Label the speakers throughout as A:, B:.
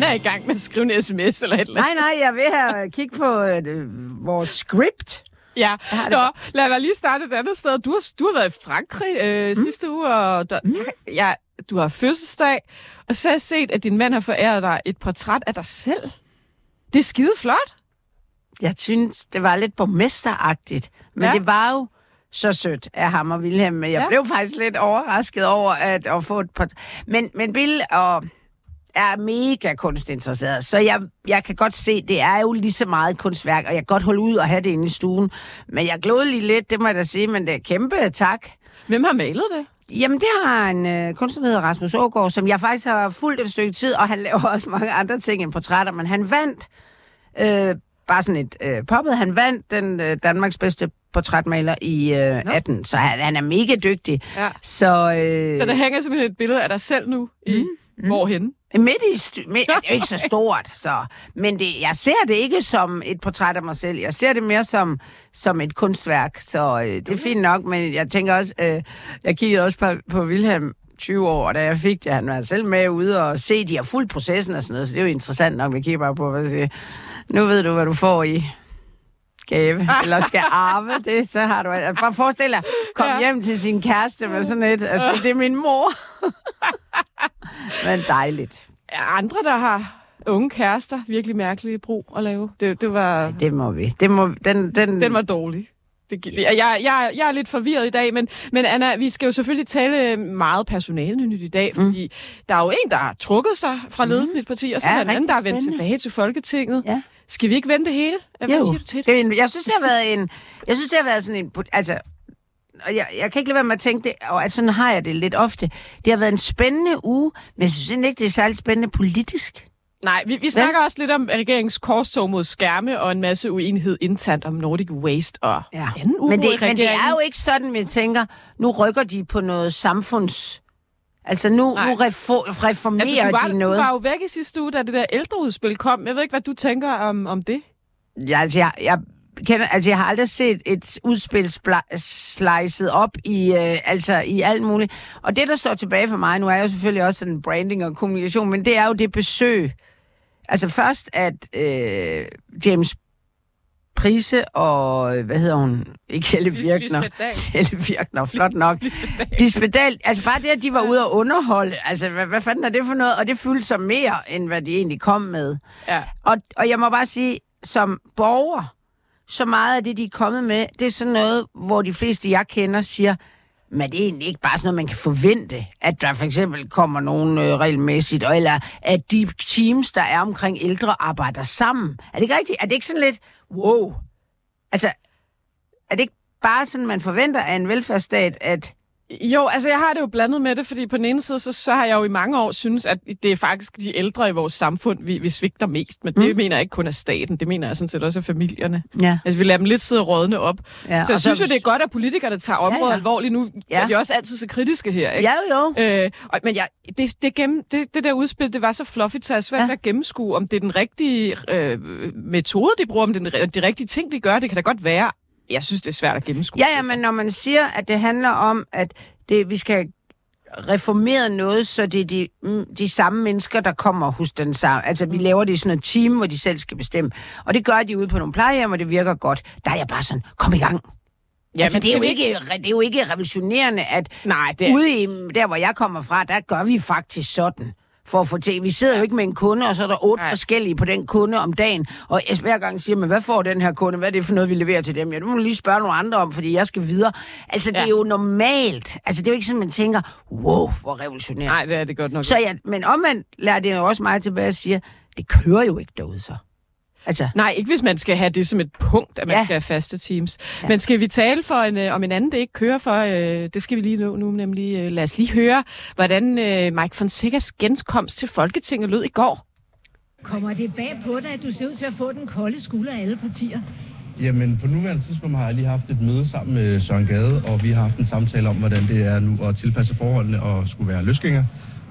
A: Han er i gang med at skrive en sms eller et eller
B: Nej, nej, jeg ved at kigge på øh, vores script.
A: Ja, Nå, lad mig lige starte et andet sted. Du har, du har været i Frankrig øh, mm. sidste uge, og der, mm. ja, du har fødselsdag, og så har jeg set, at din mand har foræret dig et portræt af dig selv. Det er skide flot.
B: Jeg synes, det var lidt borgmesteragtigt, men
A: Ja.
B: det var jo så sødt af ham og Wilhelm. Men jeg
A: ja.
B: blev faktisk lidt overrasket over at, at få et portræt. Men, men Bill og er mega kunstinteresseret, så jeg, jeg kan godt se, det er jo lige så meget et kunstværk, og jeg kan godt holde ud og have det inde i stuen. Men jeg glod lige lidt, det må jeg da sige, men det er kæmpe tak.
A: Hvem har malet det?
B: Jamen, det har en øh, kunstner, der hedder Rasmus Ågaard, som jeg faktisk har fulgt et stykke tid, og han laver også mange andre ting end portrætter, men han vandt, øh, bare sådan et øh, poppet, han vandt den øh, Danmarks bedste portrætmaler i øh, 18, så han, han er mega dygtig.
A: Ja.
B: Så, øh,
A: Så der hænger simpelthen et billede af dig selv nu i mm. hvorhenne?
B: Midt i stu- midt, det er jo ikke så stort, så, men det, jeg ser det ikke som et portræt af mig selv. Jeg ser det mere som, som et kunstværk, så øh, det er fint nok, men jeg tænker også, øh, jeg kiggede også på, på Wilhelm 20 år, og da jeg fik det, han var selv med ude og se, de har fuldt processen og sådan noget, så det er jo interessant nok, vi kigger bare på, hvad siger. Nu ved du, hvad du får i gave, eller skal arve det, så har du... Bare forestil dig, kom
A: ja.
B: hjem til sin kæreste med sådan et, altså det er min mor. Men dejligt.
A: Andre, der har unge kærester, virkelig mærkelige brug at lave? Det, det var,
B: Det må vi. Det må, den, den,
A: den var dårlig. Det, jeg, jeg, jeg er lidt forvirret i dag, men, men Anna, vi skal jo selvfølgelig tale meget personalenyt i dag, fordi mm. der er jo en, der har trukket sig fra ledelsen i et parti, og så
B: Ja,
A: er der en anden, der er vendt tilbage til Folketinget.
B: Ja.
A: Skal vi ikke vente det hele? Hvad
B: jo,
A: siger du til det?
B: det en, jeg synes, det har været en... Jeg synes, det har været sådan en... Altså, og jeg, jeg kan ikke lade være med at tænke det, og at sådan har jeg det lidt ofte. Det har været en spændende uge, men jeg synes ikke, det er særlig spændende politisk.
A: Nej, vi, vi snakker også lidt om regeringens korstog mod skærme og en masse uenighed internt om Nordic Waste og ja. anden uro
B: men, det, men det er jo ikke sådan, vi tænker, nu rykker de på noget samfunds... Altså nu,
A: Nej.
B: nu refo- reformerer
A: Altså, du, var,
B: de noget.
A: du var jo væk i sidste uge, da det der ældreudspil kom. Jeg ved ikke, hvad du tænker om, om det.
B: Ja, altså, jeg, jeg, kender, altså, jeg har aldrig set et udspil slicet op i, øh, altså, i alt muligt. Og det, der står tilbage for mig, nu er jo selvfølgelig også sådan branding og kommunikation, men det er jo det besøg. Altså først, at øh, James Prise og, øh, hvad hedder hun? Ikke Helle Virkner. Helle Virkner, flot nok.
A: Lisbeth Dahl.
B: Altså bare det, at de var ude at underholde, altså hvad, hvad fanden er det for noget? Og det fyldte sig mere, end hvad de egentlig kom med.
A: Ja.
B: Og, og jeg må bare sige, som borger, så meget af det, de er kommet med, det er sådan noget, hvor de fleste, jeg kender, siger, men det er egentlig ikke bare sådan noget, man kan forvente, at der for eksempel kommer nogen øh, regelmæssigt, og, eller at de teams, der er omkring ældre, arbejder sammen. Er det ikke rigtigt? Er det ikke sådan lidt, wow? Altså, er det ikke bare sådan, man forventer af en velfærdsstat, at
A: jo, altså jeg har det jo blandet med det, fordi på den ene side, så, så har jeg jo i mange år synes, at det er faktisk de ældre i vores samfund, vi, vi svigter mest. Men det mener jeg ikke kun af staten, det mener jeg sådan set også af familierne.
B: Ja.
A: Altså vi lader dem lidt sidde og rådne op.
B: Ja,
A: så jeg synes
B: så-
A: jo, det er godt, at politikerne tager området ja,
B: ja.
A: alvorligt. Nu ja. Er vi også altid så kritiske her, ikke?
B: Ja, jo.
A: Øh, og, men jeg, det, det, gennem, det, det der udspil, det var så fluffy, så jeg svært
B: Ja.
A: ved at gennemskue, om det er den rigtige øh, metode, de bruger, om det er de rigtige ting, de gør. Det kan da godt være. Jeg synes, det er svært at gennemskue.
B: Ja, ja,
A: altså.
B: men når man siger, at det handler om, at det, vi skal reformere noget, så det er de, mm, de samme mennesker, der kommer hos den samme. Altså, vi laver det i sådan noget team, hvor de selv skal bestemme. Og det gør de ude på nogle plejehjem, og det virker godt. Der er jeg bare sådan, kom i gang. Ja, altså,
A: men
B: det er, jo ikke, det er jo ikke revolutionerende, at
A: Nej, det er...
B: ude i, der, hvor jeg kommer fra, der gør vi faktisk sådan. For at få til. Vi sidder jo ikke med en kunde, og så er der otte
A: Nej.
B: forskellige på den kunde om dagen. Og jeg hver gang siger man, hvad får den her kunde? Hvad er det for noget, vi leverer til dem? Ja, det må du lige spørge nogle andre om, fordi jeg skal videre. Altså, det
A: Ja.
B: er jo normalt. Altså, det er jo ikke sådan, man tænker, wow, hvor revolutionært.
A: Nej, det er det godt nok.
B: Så ja, men omvendt lærer det jo også mig tilbage at sige, det kører jo ikke derude så. Altså,
A: Nej, ikke hvis man skal have det som et punkt, at man
B: Ja.
A: skal have faste teams. Ja. Men skal vi tale for en, øh, om en anden, det ikke kører for? Øh, det skal vi lige nu, nu nemlig. Øh, lad os lige høre, hvordan øh, Mike Fonsecas genkomst til Folketinget lød i går.
C: Kommer det bag på dig, at du ser ud til at få den kolde skulder af alle partier?
D: Jamen, på nuværende tidspunkt har jeg lige haft et møde sammen med Søren Gade, og vi har haft en samtale om, hvordan det er nu at tilpasse forholdene og skulle være løsgænger.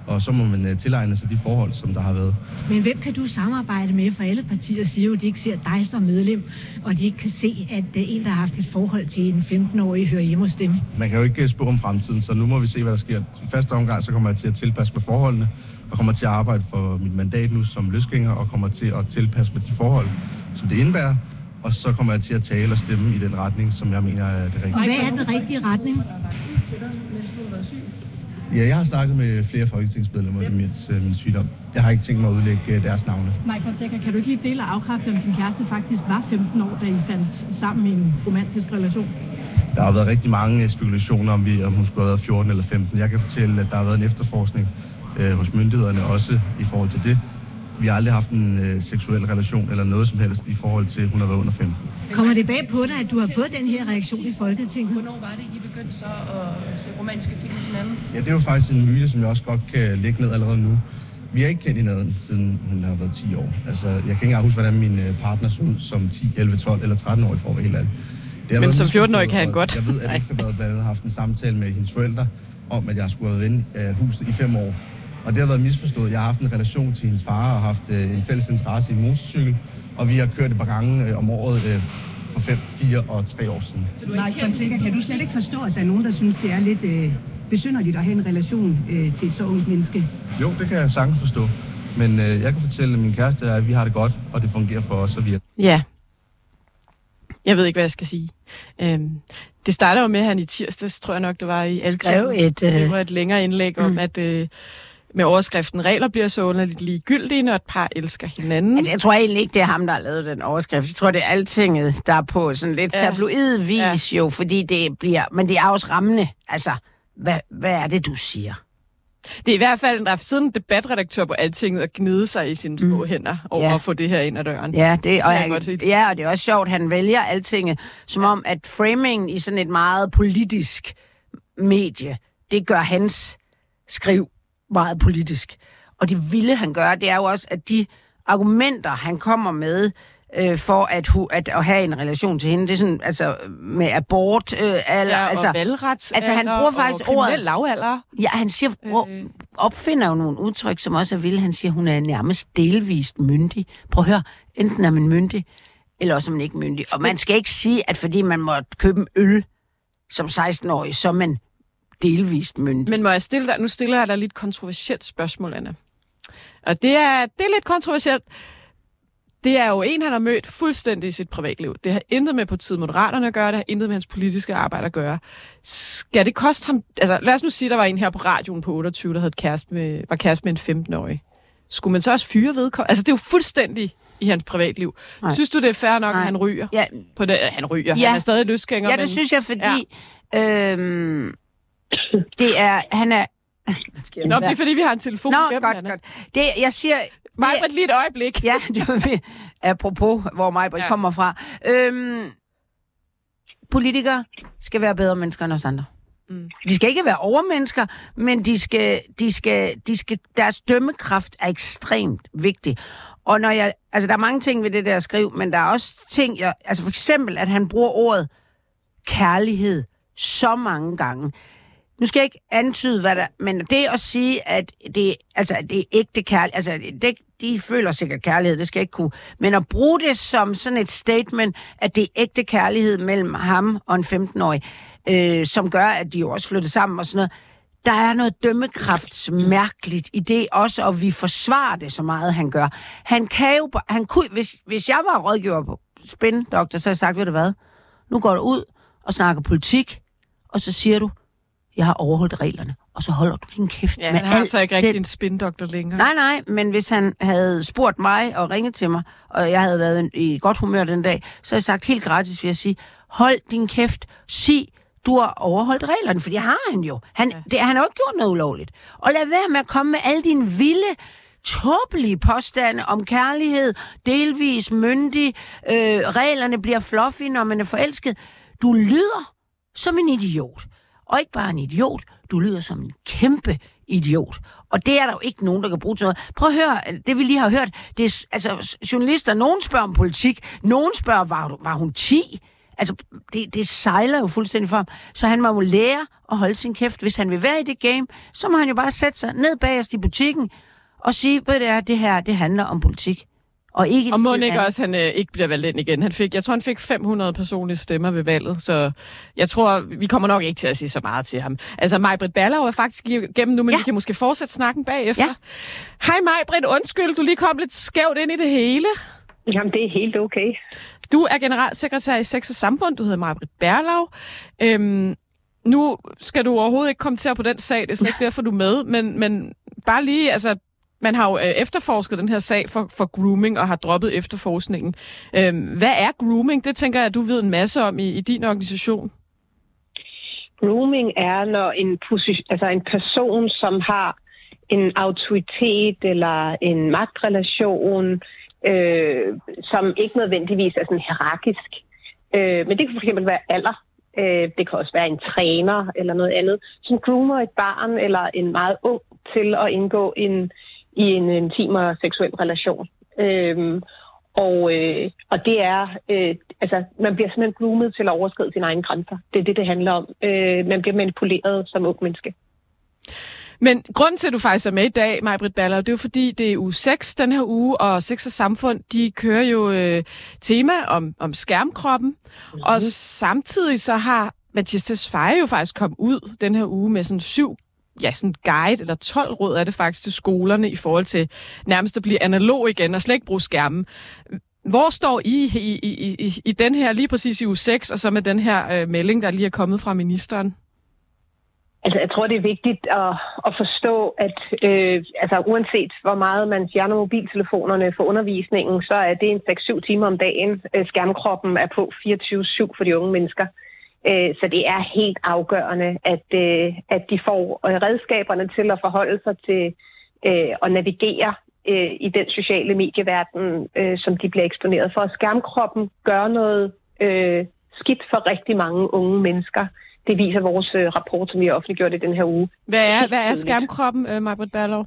D: Og så må man øh, tilegne sig de forhold, som der har været.
C: Men hvem kan du samarbejde med? For alle partier siger jo, at de ikke ser dig som medlem, og de ikke kan se, at øh, en, der har haft et forhold til en 15-årig, hører hjemme hos dem.
D: Man kan jo ikke øh, spå om fremtiden, så nu må vi se, hvad der sker. I første omgang, så kommer jeg til at tilpasse med forholdene, og kommer til at arbejde for mit mandat nu som løsgænger, og kommer til at tilpasse med de forhold, som det indebærer. Og så kommer jeg til at tale og stemme i den retning, som jeg mener er det rigtige.
C: Og hvad er den rigtige retning?
D: Ja, jeg har snakket med flere folketingsmedlemmer om min, øh, min sygdom. Jeg har ikke tænkt mig at udlægge øh, deres navne.
E: Mike Fonseca, kan du ikke lige dele og afkræfte, om din kæreste faktisk var 15 år, da I fandt sammen i en romantisk relation?
D: Der har været rigtig mange øh, spekulationer om, vi, om hun skulle have været 14 eller 15. Jeg kan fortælle, at der har været en efterforskning øh, hos myndighederne også i forhold til det. Vi har aldrig haft en øh, seksuel relation eller noget som helst i forhold til, at hun har været under 15.
C: Kommer det bag på dig, at du har fået den her reaktion i Folketinget?
F: Hvornår var det, I begyndte så at se romantiske ting hos hinanden?
D: Ja, det er jo faktisk en myte, som jeg også godt kan lægge ned allerede nu. Vi har ikke kendt hinanden, siden hun har været 10 år. Altså, jeg kan ikke engang huske, hvordan min øh, partner så ud som 10, 11, 12 eller 13 år for at være helt ærlig. Det
A: Men som
D: misforstået,
A: 14-årig kan han godt.
D: Jeg ved, at. Ekstrabladet blandt andet har haft en samtale med hendes forældre om, at jeg skulle have været ven af huset i fem år. Og det har været misforstået. Jeg har haft en relation til hendes far og haft øh, en fælles interesse i motorcykel. Og vi har kørt et par gange øh, om året øh, for 5, 4 og 3 år siden.
G: Mike Fonseca, kan du slet ikke forstå, at der er nogen, der synes, det er lidt øh, besynderligt at have en relation øh, til et så ungt menneske?
D: Jo, det kan jeg sagtens forstå. Men øh, jeg kan fortælle min kæreste, at vi har det godt, og det fungerer for os, og vi er
A: Ja. Jeg ved ikke, hvad jeg skal sige. Øhm, det starter jo med, at han i tirsdags, tror jeg nok, det var i Alting,
B: Skrev et, øh,
A: et længere indlæg om,
B: mm.
A: at øh, med overskriften regler bliver så underligt ligegyldige, når et par elsker hinanden.
B: Altså, jeg tror egentlig ikke, det er ham, der har lavet den overskrift. Jeg tror, det er altinget, der er på sådan lidt
A: Ja.
B: tabloid vis ja. jo, fordi det bliver... Men det er også rammende. Altså, hvad, hvad er det, du siger?
A: Det er i hvert fald, der er siden en debatredaktør på Altinget og gnide sig i sine små mm. hænder over
B: Ja.
A: at få det her ind ad døren.
B: Ja, det, og
A: jeg godt
B: ja, og det er også sjovt, han vælger altinget, som om, at framingen i sådan et meget politisk medie, det gør hans skriv meget politisk. Og det ville han gøre, det er jo også, at de argumenter, han kommer med, øh, for at, hu, at, at have en relation til hende, det er sådan, altså med abort, øh, eller,
A: Ja,
B: altså,
A: og valgrets
B: altså, han bruger faktisk
A: og
B: ordet-
A: lavalder.
B: Ja, han siger, øh. opfinder jo nogle udtryk, som også er vilde. Han siger, hun er nærmest delvist myndig. Prøv at høre, enten er man myndig, eller også er man ikke myndig. Og man skal ikke sige, at fordi man må købe en øl som 16-årig, så er man delvist myndig.
A: Men må jeg stille dig, nu stiller jeg dig lidt kontroversielt spørgsmål, Anna. Og det er, det er lidt kontroversielt. Det er jo en, han har mødt fuldstændig i sit privatliv. Det har intet med partiet Moderaterne at gøre, det har intet med hans politiske arbejde at gøre. Skal det koste ham... Altså, lad os nu sige, der var en her på radioen på 28, der havde kæreste med, var kæreste med en 15-årig. Skulle man så også fyre vedkommende? Altså, det er jo fuldstændig i hans privatliv. Nej. Synes du, det er fair nok,
B: Nej.
A: at han ryger?
B: Ja,
A: På det, han ryger.
B: Ja.
A: Han er stadig løsgænger.
B: ja,
A: men...
B: det synes jeg, fordi ja. øhm, det er, han er...
A: Nå, det er fordi, vi har en telefon
B: Nå,
A: igennem,
B: godt,
A: Anna.
B: godt. Det, jeg siger... Det-
A: lige et øjeblik.
B: Ja, det apropos, hvor
A: Ja.
B: ja. kommer fra. Øhm, politikere skal være bedre mennesker end os andre.
A: Mm.
B: De skal ikke være overmennesker, men de skal, de skal, de skal, deres dømmekraft er ekstremt vigtig. Og når jeg, altså der er mange ting ved det der skriv, men der er også ting, jeg, altså for eksempel, at han bruger ordet kærlighed så mange gange. Nu skal jeg ikke antyde, hvad der... Men det at sige, at det, altså, det er ægte kærlighed... Altså, det, de føler sikkert kærlighed, det skal jeg ikke kunne. Men at bruge det som sådan et statement, at det er ægte kærlighed mellem ham og en 15-årig, øh, som gør, at de jo også flytter sammen og sådan noget. Der er noget dømmekraftsmærkeligt i det også, og vi forsvarer det så meget, han gør. Han kan jo... Han kunne, hvis, hvis jeg var rådgiver på Spindoktor, så havde jeg sagt, ved du hvad? Nu går du ud og snakker politik, og så siger du, jeg har overholdt reglerne, og så holder du din kæft
A: Ja,
B: med
A: han har
B: alt
A: så ikke rigtig
B: det-
A: en spindoktor længere.
B: Nej, nej, men hvis han havde spurgt mig og ringet til mig, og jeg havde været i godt humør den dag, så havde jeg sagt helt gratis, vil jeg sige, hold din kæft, sig, du har overholdt reglerne, for det har han jo. Han, ja. det, han har jo ikke gjort noget ulovligt. Og lad være med at komme med alle dine vilde, tåbelige påstande om kærlighed, delvis myndig, øh, reglerne bliver fluffy, når man er forelsket. Du lyder som en idiot. Og ikke bare en idiot, du lyder som en kæmpe idiot. Og det er der jo ikke nogen, der kan bruge til noget. Prøv at høre, det vi lige har hørt, det er altså journalister, nogen spørger om politik, nogen spørger, var, var hun 10? Altså, det, det sejler jo fuldstændig for ham. Så han må jo lære at holde sin kæft. Hvis han vil være i det game, så må han jo bare sætte sig ned bagerst i butikken og sige, ved det, det her, det handler om politik. Og, ikke
A: Og må ikke
B: andet.
A: også, han øh, ikke bliver valgt ind igen. Han fik, jeg tror, han fik 500 personlige stemmer ved valget, så jeg tror, vi kommer nok ikke til at sige så meget til ham. Altså, Majbrit Ballau er faktisk igennem nu, men ja. Vi kan måske fortsætte snakken bagefter.
B: Ja.
A: Hej Majbrit, undskyld, du lige kom lidt skævt ind i det hele.
H: Jamen, det er helt okay.
A: Du er generalsekretær i Sex og Samfund, du hedder Majbrit Berlau. Øhm, nu skal du overhovedet ikke kommentere på den sag, det er slet ikke derfor, du er med, men, men bare lige, altså, man har jo øh, efterforsket den her sag for, for grooming og har droppet efterforskningen. Øhm, hvad er grooming? Det tænker jeg, at du ved en masse om i, i din organisation.
H: Grooming er, når en, position, altså en person, som har en autoritet eller en magtrelation, øh, som ikke nødvendigvis er sådan hierarkisk. Øh, men det kan fx være alder. Øh, det kan også være en træner eller noget andet, som groomer et barn eller en meget ung til at indgå en, i en intim og seksuel relation. Øh, og, øh, og det er, øh, altså, man bliver simpelthen groomet til at overskride sine egne grænser. Det er det, det handler om. Øh, man bliver manipuleret som ung menneske.
A: Men grunden til, at du faktisk er med i dag, Majbrit Baller, det er jo fordi, det er uge 6 den her uge, og Sex og Samfund, de kører jo øh, tema om, om skærmkroppen. Mm-hmm. Og samtidig så har Mathias Tesfaye jo faktisk kommet ud den her uge med sådan syv ja, sådan guide, eller 12 råd er det faktisk til skolerne i forhold til nærmest at blive analog igen og slet ikke bruge skærmen. Hvor står I i, i, i, i den her, lige præcis i u 6, og så med den her øh, melding, der lige er kommet fra ministeren?
H: Altså, jeg tror, det er vigtigt at, at forstå, at øh, altså, uanset hvor meget man fjerner mobiltelefonerne for undervisningen, så er det en 6-7 timer om dagen. Øh, skærmkroppen er på 24-7 for de unge mennesker. Øh, så det er helt afgørende, at, øh, at de får øh, redskaberne til at forholde sig til øh, at navigere øh, i den sociale medieverden, øh, som de bliver eksponeret for. Skærmkroppen gør noget øh, skidt for rigtig mange unge mennesker. Det viser vores øh, rapport, som vi har offentliggjort i den her uge.
A: Hvad er, hvad er skærmkroppen, øh, Majbrit Berlov?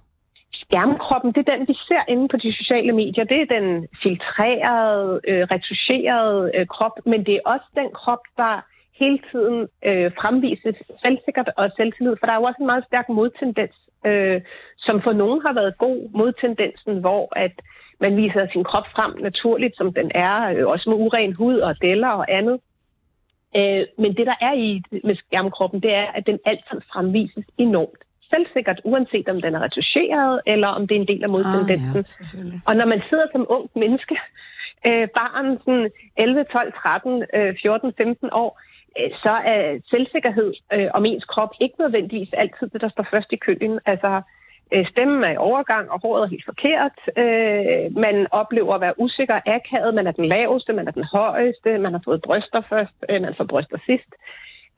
H: Skærmkroppen, det er den, vi ser inde på de sociale medier. Det er den filtrerede, øh, retuscherede øh, krop, men det er også den krop, der hele tiden øh, fremvises selvsikkert og selvtillid, for der er jo også en meget stærk modtendens, øh, som for nogen har været god modtendensen, hvor at man viser sin krop frem naturligt, som den er, øh, også med uren hud og deller og andet. Øh, men det, der er i med skærmkroppen, det er, at den altid fremvises enormt selvsikkert, uanset om den er retuscheret, eller om det er en del af modtendensen.
B: Ah, ja.
H: Og når man sidder som ung menneske, øh, barn sådan 11, 12, 13, øh, 14, 15 år, Øh, så er selvsikkerhed øh, om ens krop ikke nødvendigvis altid det, der står først i køen. Altså, øh, stemmen er i overgang, og håret er helt forkert. Øh, man oplever at være usikker, akavet. Man er den laveste, man er den højeste, man har fået bryster først, øh, man får bryster sidst.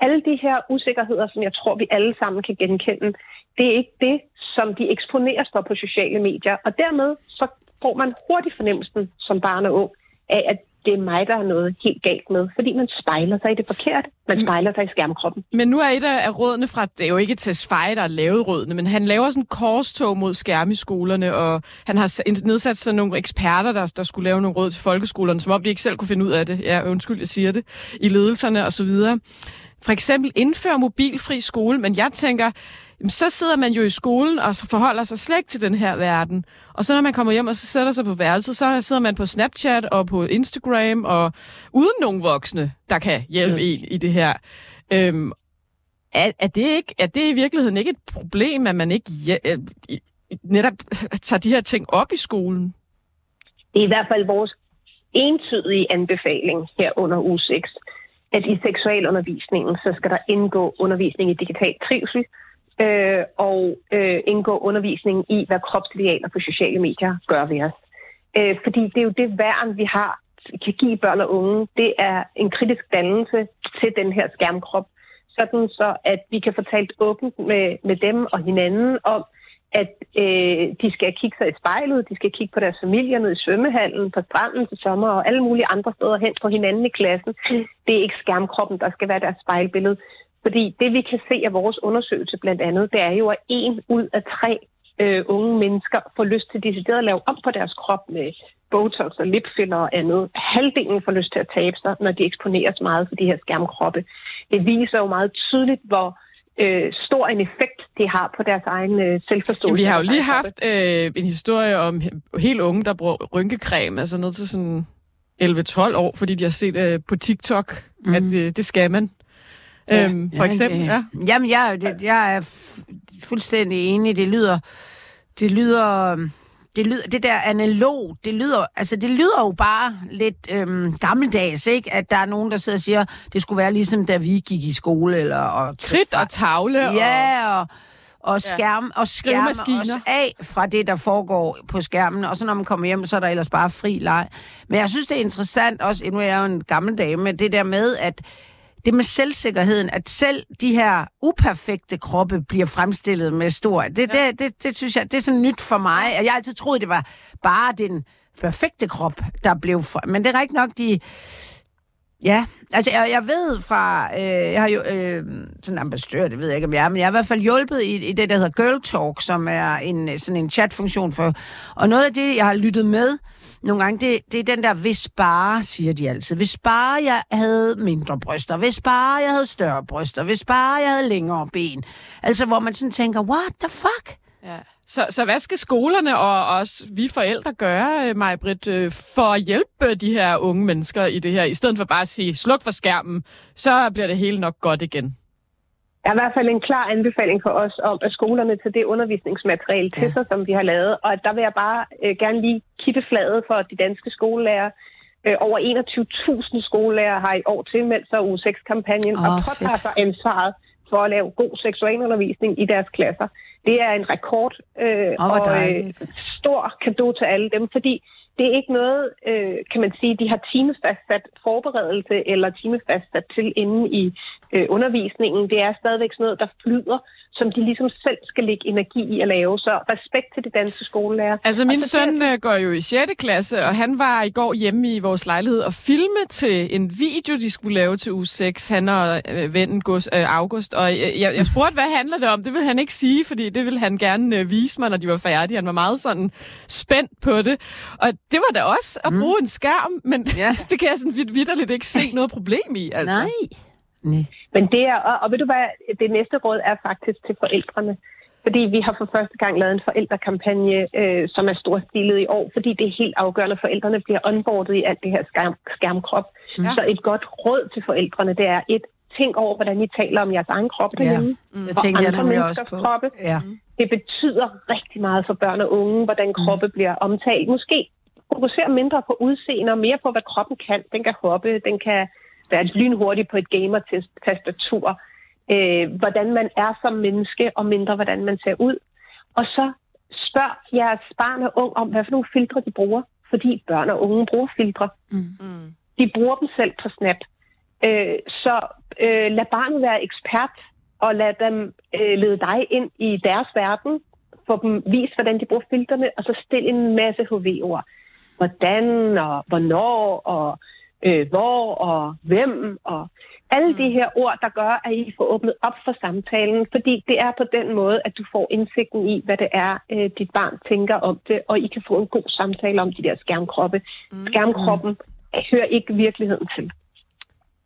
H: Alle de her usikkerheder, som jeg tror, vi alle sammen kan genkende, det er ikke det, som de eksponeres for på sociale medier. Og dermed så får man hurtigt fornemmelsen som barn og ung af, at det er mig, der er noget helt galt med. Fordi man spejler sig i det forkerte. Man spejler sig i skærmkroppen.
A: Men nu er et af rådene fra, det er jo ikke Tesfaye, der har lavet rådene, men han laver sådan korstog mod skærme i skolerne, og han har nedsat sådan nogle eksperter, der, der skulle lave nogle råd til folkeskolerne, som om de ikke selv kunne finde ud af det. Ja, undskyld, jeg siger det. I ledelserne og så videre. For eksempel indføre mobilfri skole, men jeg tænker, jamen, så sidder man jo i skolen og så forholder sig slet ikke til den her verden. Og så når man kommer hjem og så sætter sig på værelset, så sidder man på Snapchat og på Instagram og uden nogen voksne, der kan hjælpe en i det her. Øhm, er, er, det ikke, er det i virkeligheden ikke et problem, at man ikke ja, øh, netop tager de her ting op i skolen?
H: Det er i hvert fald vores entydige anbefaling her under uge 6, at i seksualundervisningen, så skal der indgå undervisning i digital trivsel, øh, og øh, indgå undervisning i, hvad kropsidealer på sociale medier gør ved os. Øh, fordi det er jo det værn, vi har, kan give børn og unge. Det er en kritisk dannelse til den her skærmkrop, sådan så at vi kan få talt åbent med, med dem og hinanden om, at øh, de skal kigge sig i spejlet, de skal kigge på deres familier nede i svømmehallen, på stranden til sommer og alle mulige andre steder hen på hinanden i klassen. Det er ikke skærmkroppen, der skal være deres spejlbillede. Fordi det vi kan se af vores undersøgelse blandt andet, det er jo, at en ud af tre øh, unge mennesker får lyst til decideret at lave om på deres krop med botox og lipfiller og andet. Halvdelen får lyst til at tabe sig, når de eksponeres meget for de her skærmkroppe. Det viser jo meget tydeligt, hvor øh, stor en effekt det har på deres egen øh, selvforståelse.
A: Jamen, vi har jo lige haft øh, en historie om he- helt unge, der bruger rynkecreme, altså ned til sådan 11-12 år, fordi de har set øh, på TikTok, mm. at øh, det skal man.
B: Ja.
A: Øhm, for
B: Ja,
A: eksempel,
B: det-
A: ja.
B: Jamen, jeg, det, jeg er fuldstændig enig. Det lyder... Det lyder... Det, lyder, det der analog, det lyder, altså det lyder jo bare lidt øhm, gammeldags, ikke? At der er nogen, der sidder og siger, det skulle være ligesom da vi gik i skole, eller... Og,
A: Kridt og tavle. Og,
B: Ja, og, og skærm, og skærme os af fra det, der foregår på skærmen. Og så når man kommer hjem, så er der ellers bare fri leg. Men jeg synes, det er interessant også, nu er jeg jo en gammel dame, det der med, at det med selvsikkerheden, at selv de her uperfekte kroppe bliver fremstillet med stor... Det, ja. det, det, det synes jeg, det er sådan nyt for mig. Jeg har altid troet, det var bare den perfekte krop, der blev... For... Men det er rigtigt nok, de... Ja, altså jeg, jeg ved fra, øh, jeg har jo øh, sådan en ambassadør, det ved jeg ikke, om jeg er, men jeg har i hvert fald hjulpet i, i det, der hedder Girl Talk, som er en, sådan en chatfunktion for, og noget af det, jeg har lyttet med nogle gange, det, det er den der, hvis bare, siger de altid, hvis bare jeg havde mindre bryster, hvis bare jeg havde større bryster, hvis bare jeg havde længere ben. Altså, hvor man sådan tænker, what the fuck?
A: Ja. Så, så hvad skal skolerne og også vi forældre gøre, øh, maj Britt, øh, for at hjælpe de her unge mennesker i det her, i stedet for bare at sige, sluk for skærmen, så bliver det hele nok godt igen?
H: Der er i hvert fald en klar anbefaling for os om, at skolerne tager det undervisningsmateriale til sig, som vi har lavet. Og der vil jeg bare øh, gerne lige kippe fladet for de danske skolelærer. Øh, over 21.000 skolelærer har i år tilmeldt sig uge 6-kampagnen
B: Åh,
H: og påtager sig ansvaret for at lave god seksualundervisning i deres klasser. Det er en rekord øh,
B: hvor
H: og øh, stor kado til alle dem, fordi det er ikke noget, øh, kan man sige, de har timefastsat forberedelse eller timefastsat til inde i øh, undervisningen. Det er stadigvæk sådan noget, der flyder, som de ligesom selv skal lægge energi i at lave. Så respekt til det danske skolelærer.
A: Altså, min
H: så
A: søn øh, går jo i 6. klasse, og han var i går hjemme i vores lejlighed og filme til en video, de skulle lave til uge 6, han og øh, vennen Gus, øh, August. Og jeg, jeg, jeg spurgte, hvad handler det om? Det vil han ikke sige, fordi det ville han gerne øh, vise mig, når de var færdige. Han var meget sådan spændt på det. Og det var da også at bruge en skærm, men
B: Ja.
A: det kan jeg sådan vidt, vidderligt ikke se noget problem i. Altså.
B: Nej. Nej.
H: Men det er, og, og ved du hvad, det næste råd er faktisk til forældrene. Fordi vi har for første gang lavet en forældrekampagne, øh, som er storstilet i år, fordi det er helt afgørende, at forældrene bliver onboardet i alt det her skærm, skærmkrop. Ja. Så et godt råd til forældrene, det er et, tænk over, hvordan I taler om jeres egen krop derhjemme.
B: Det
H: og
B: tænker jeg nemlig også på.
H: kroppe.
B: Ja.
H: Det betyder rigtig meget for børn og unge, hvordan kroppe bliver omtalt. Måske fokusere mindre på udseende og mere på, hvad kroppen kan. Den kan hoppe, den kan være lynhurtig på et gamer-tastatur. Øh, hvordan man er som menneske, og mindre hvordan man ser ud. Og så spørg jeres barn og ung om, hvad for nogle filtre de bruger. Fordi børn og unge bruger filtre.
A: Mm.
H: De bruger dem selv på Snap. Øh, så øh, lad barnet være ekspert, og lad dem øh, lede dig ind i deres verden. Få dem vist, hvordan de bruger filtrene, og så stil en masse HV-ord. Hvordan, og hvornår, og øh, hvor, og hvem, og alle mm. de her ord, der gør, at I får åbnet op for samtalen, fordi det er på den måde, at du får indsigten i, hvad det er, øh, dit barn tænker om det, og I kan få en god samtale om de der skærmkroppe. Mm. Skærmkroppen hører ikke virkeligheden til.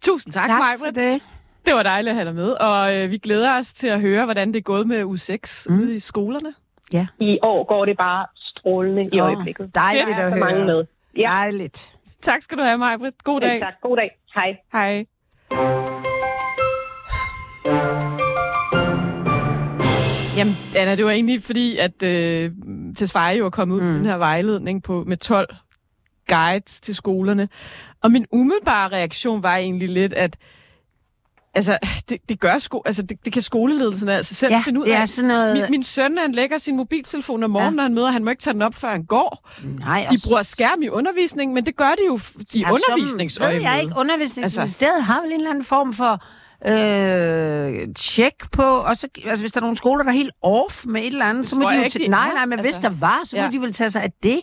A: Tusind tak,
B: Tak
A: Maj-Brit.
B: for det.
A: Det var dejligt at have dig med, og øh, vi glæder os til at høre, hvordan det er gået med u 6 mm. ude i skolerne.
H: I år går det bare strålende i
B: Åh,
H: øjeblikket.
B: dejligt
H: er
B: at
H: så mange
B: høre.
H: med. Ja,
B: Dejligt.
A: Tak skal du have, Maj-Brit. God dag.
H: tak. God dag. Hej.
A: Hej. Jamen, Anna, det var egentlig fordi, at øh, Tesfaye jo er kommet ud med den her vejledning på, med 12 guides til skolerne. Og min umiddelbare reaktion var egentlig lidt, at altså, det, det gør sko altså, det, det kan skoleledelsen altså selv
B: Ja,
A: finde ud
B: det
A: af.
B: er sådan noget...
A: Min, min søn, han lægger sin mobiltelefon om morgenen, ja. når han møder, han må ikke tage den op, før han går.
B: Nej,
A: De bruger skærm i undervisningen, men det gør de jo i
B: Ja,
A: undervisningsøjemed.
B: Ved jeg ikke, undervisningsministeriet altså. har vel en eller anden form for øh, tjek på, og så, altså hvis der er nogle skoler, der er helt off med et eller andet, så må de jo...
A: ikke,
B: til- nej, nej, men hvis
A: Altså,
B: der var, så må
A: ja.
B: de vel tage sig af det.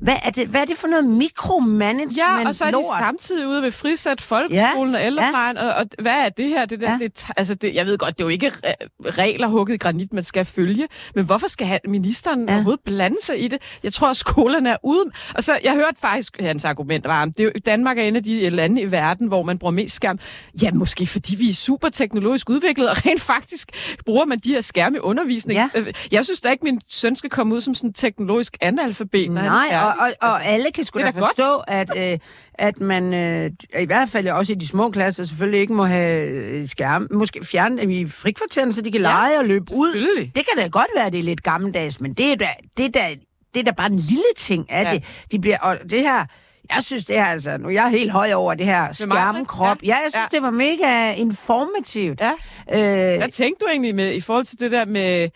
B: Hvad er det, hvad er det for noget mikromanagement
A: Ja, og så er de
B: lort?
A: samtidig ude ved frisat folkeskolen
B: Ja,
A: og ældreplejen, og, og hvad er det her? Det der,
B: Ja.
A: det, altså det, jeg ved godt, det er jo ikke re- regler hugget i granit, man skal følge, men hvorfor skal han, ministeren
B: Ja.
A: overhovedet blande sig i det? Jeg tror, at skolerne er ude... Og så, jeg hørte faktisk, hans argument var, det jo, Danmark er en af de lande i verden, hvor man bruger mest skærm. Ja, måske fordi vi er super teknologisk udviklet, og rent faktisk bruger man de her skærme i undervisning.
B: Ja.
A: Øh, Jeg synes da ikke, min søn skal komme ud som sådan en teknologisk analfabet, når han
B: Nej,
A: er
B: og, og, og alle kan sgu da
A: er da godt.
B: forstå, at, øh, at man øh, i hvert fald også i de små klasser selvfølgelig ikke må have øh, skærm. Måske fjerne dem i frikvarteren, så de kan lege og løbe ud. Det kan da godt være, det er lidt gammeldags, men det er da, det er da, det er da bare en lille ting af
A: Ja.
B: det. De bliver, og det her, jeg synes det her, altså, nu er jeg helt høj over det her skærmkrop.
A: ja.
B: Ja, jeg synes,
A: Ja.
B: det var mega informativt.
A: Ja.
B: Øh,
A: Hvad tænkte du egentlig med i forhold til det der med...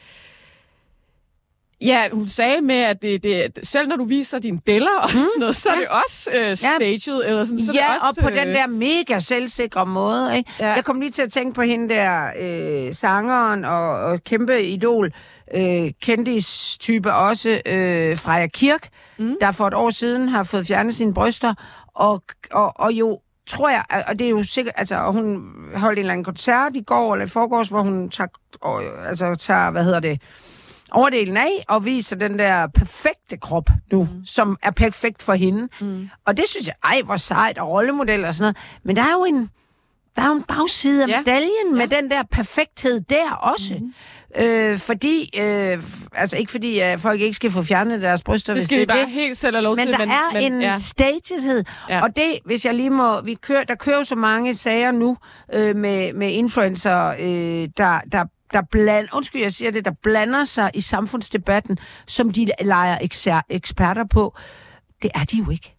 A: Ja, hun sagde med, at det, det, selv når du viser dine deller og sådan noget, så er det også øh, staged, eller sådan. Så
B: ja,
A: det også,
B: og på
A: øh,
B: den der mega selvsikre måde. Ikke? Ja.
A: Ja.
B: Jeg kom lige til at tænke på hende der, øh, sangeren og, og kæmpe idol, øh, kendis-type også, øh, Freja Kirk, mm. der for et år siden har fået fjernet sine bryster, og, og, og jo tror jeg, og det er jo sikkert, altså, og hun holdt en eller anden koncert i går, eller i forgårs, hvor hun tager, og, altså, tager, hvad hedder det, overdelen af og viser den der perfekte krop nu, mm. som er perfekt for hende. Mm. Og det synes jeg, ej, hvor sejt, og rollemodel og sådan noget. Men der er jo en, der er jo en bagside af ja.
A: Ja.
B: medaljen med den der perfekthed der også. Mm. Øh, fordi, øh, altså ikke fordi uh, folk ikke skal få fjernet deres bryster,
A: Det
B: hvis
A: skal
B: det
A: de
B: er
A: bare
B: det.
A: helt selv have lov
B: Men
A: til.
B: der er
A: men,
B: en
A: ja.
B: ja. statushed, ja.
A: Ja.
B: og det, hvis jeg lige må, vi kører, der kører jo så mange sager nu øh, med, med influencer, øh, der, der, der bland, undskyld, jeg siger det, der blander sig i samfundsdebatten, som de leger ekser, eksperter på. Det er de jo ikke.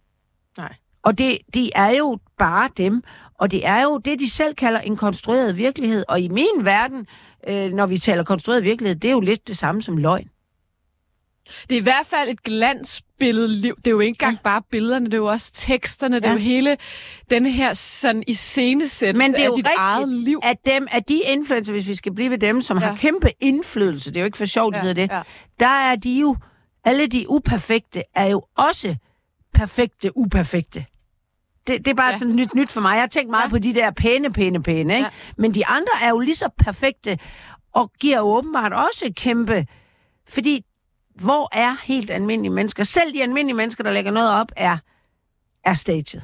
A: Nej.
B: Og det, de er jo bare dem, og det er jo det, de selv kalder en konstrueret virkelighed. Og i min verden, øh, når vi taler konstrueret virkelighed, det er jo lidt det samme som løgn.
A: Det er i hvert fald et glansbillede liv. Det er jo ikke engang ja. bare billederne, det er jo også teksterne, det er
B: Ja.
A: jo hele denne her sådan iscenesættelse
B: Men det er
A: af
B: jo
A: dit
B: rigtigt,
A: eget liv.
B: at dem, at de influencer, hvis vi skal blive ved dem, som ja.
A: Ja.
B: har kæmpe indflydelse, det er jo ikke for sjovt, ja,
A: Ja,
B: hedder det,
A: ja.
B: der er de jo, alle de uperfekte, er jo også perfekte uperfekte. Det, det er bare ja.
A: Ja.
B: sådan nyt, nyt for mig. Jeg har tænkt meget ja.
A: Ja.
B: på de der pæne, pæne, pæne, ikke? Ja.
A: Ja.
B: Men de andre er jo lige så perfekte, og giver jo åbenbart også kæmpe... Fordi, hvor er helt almindelige mennesker? Selv de almindelige mennesker, der lægger noget op, er, er staged.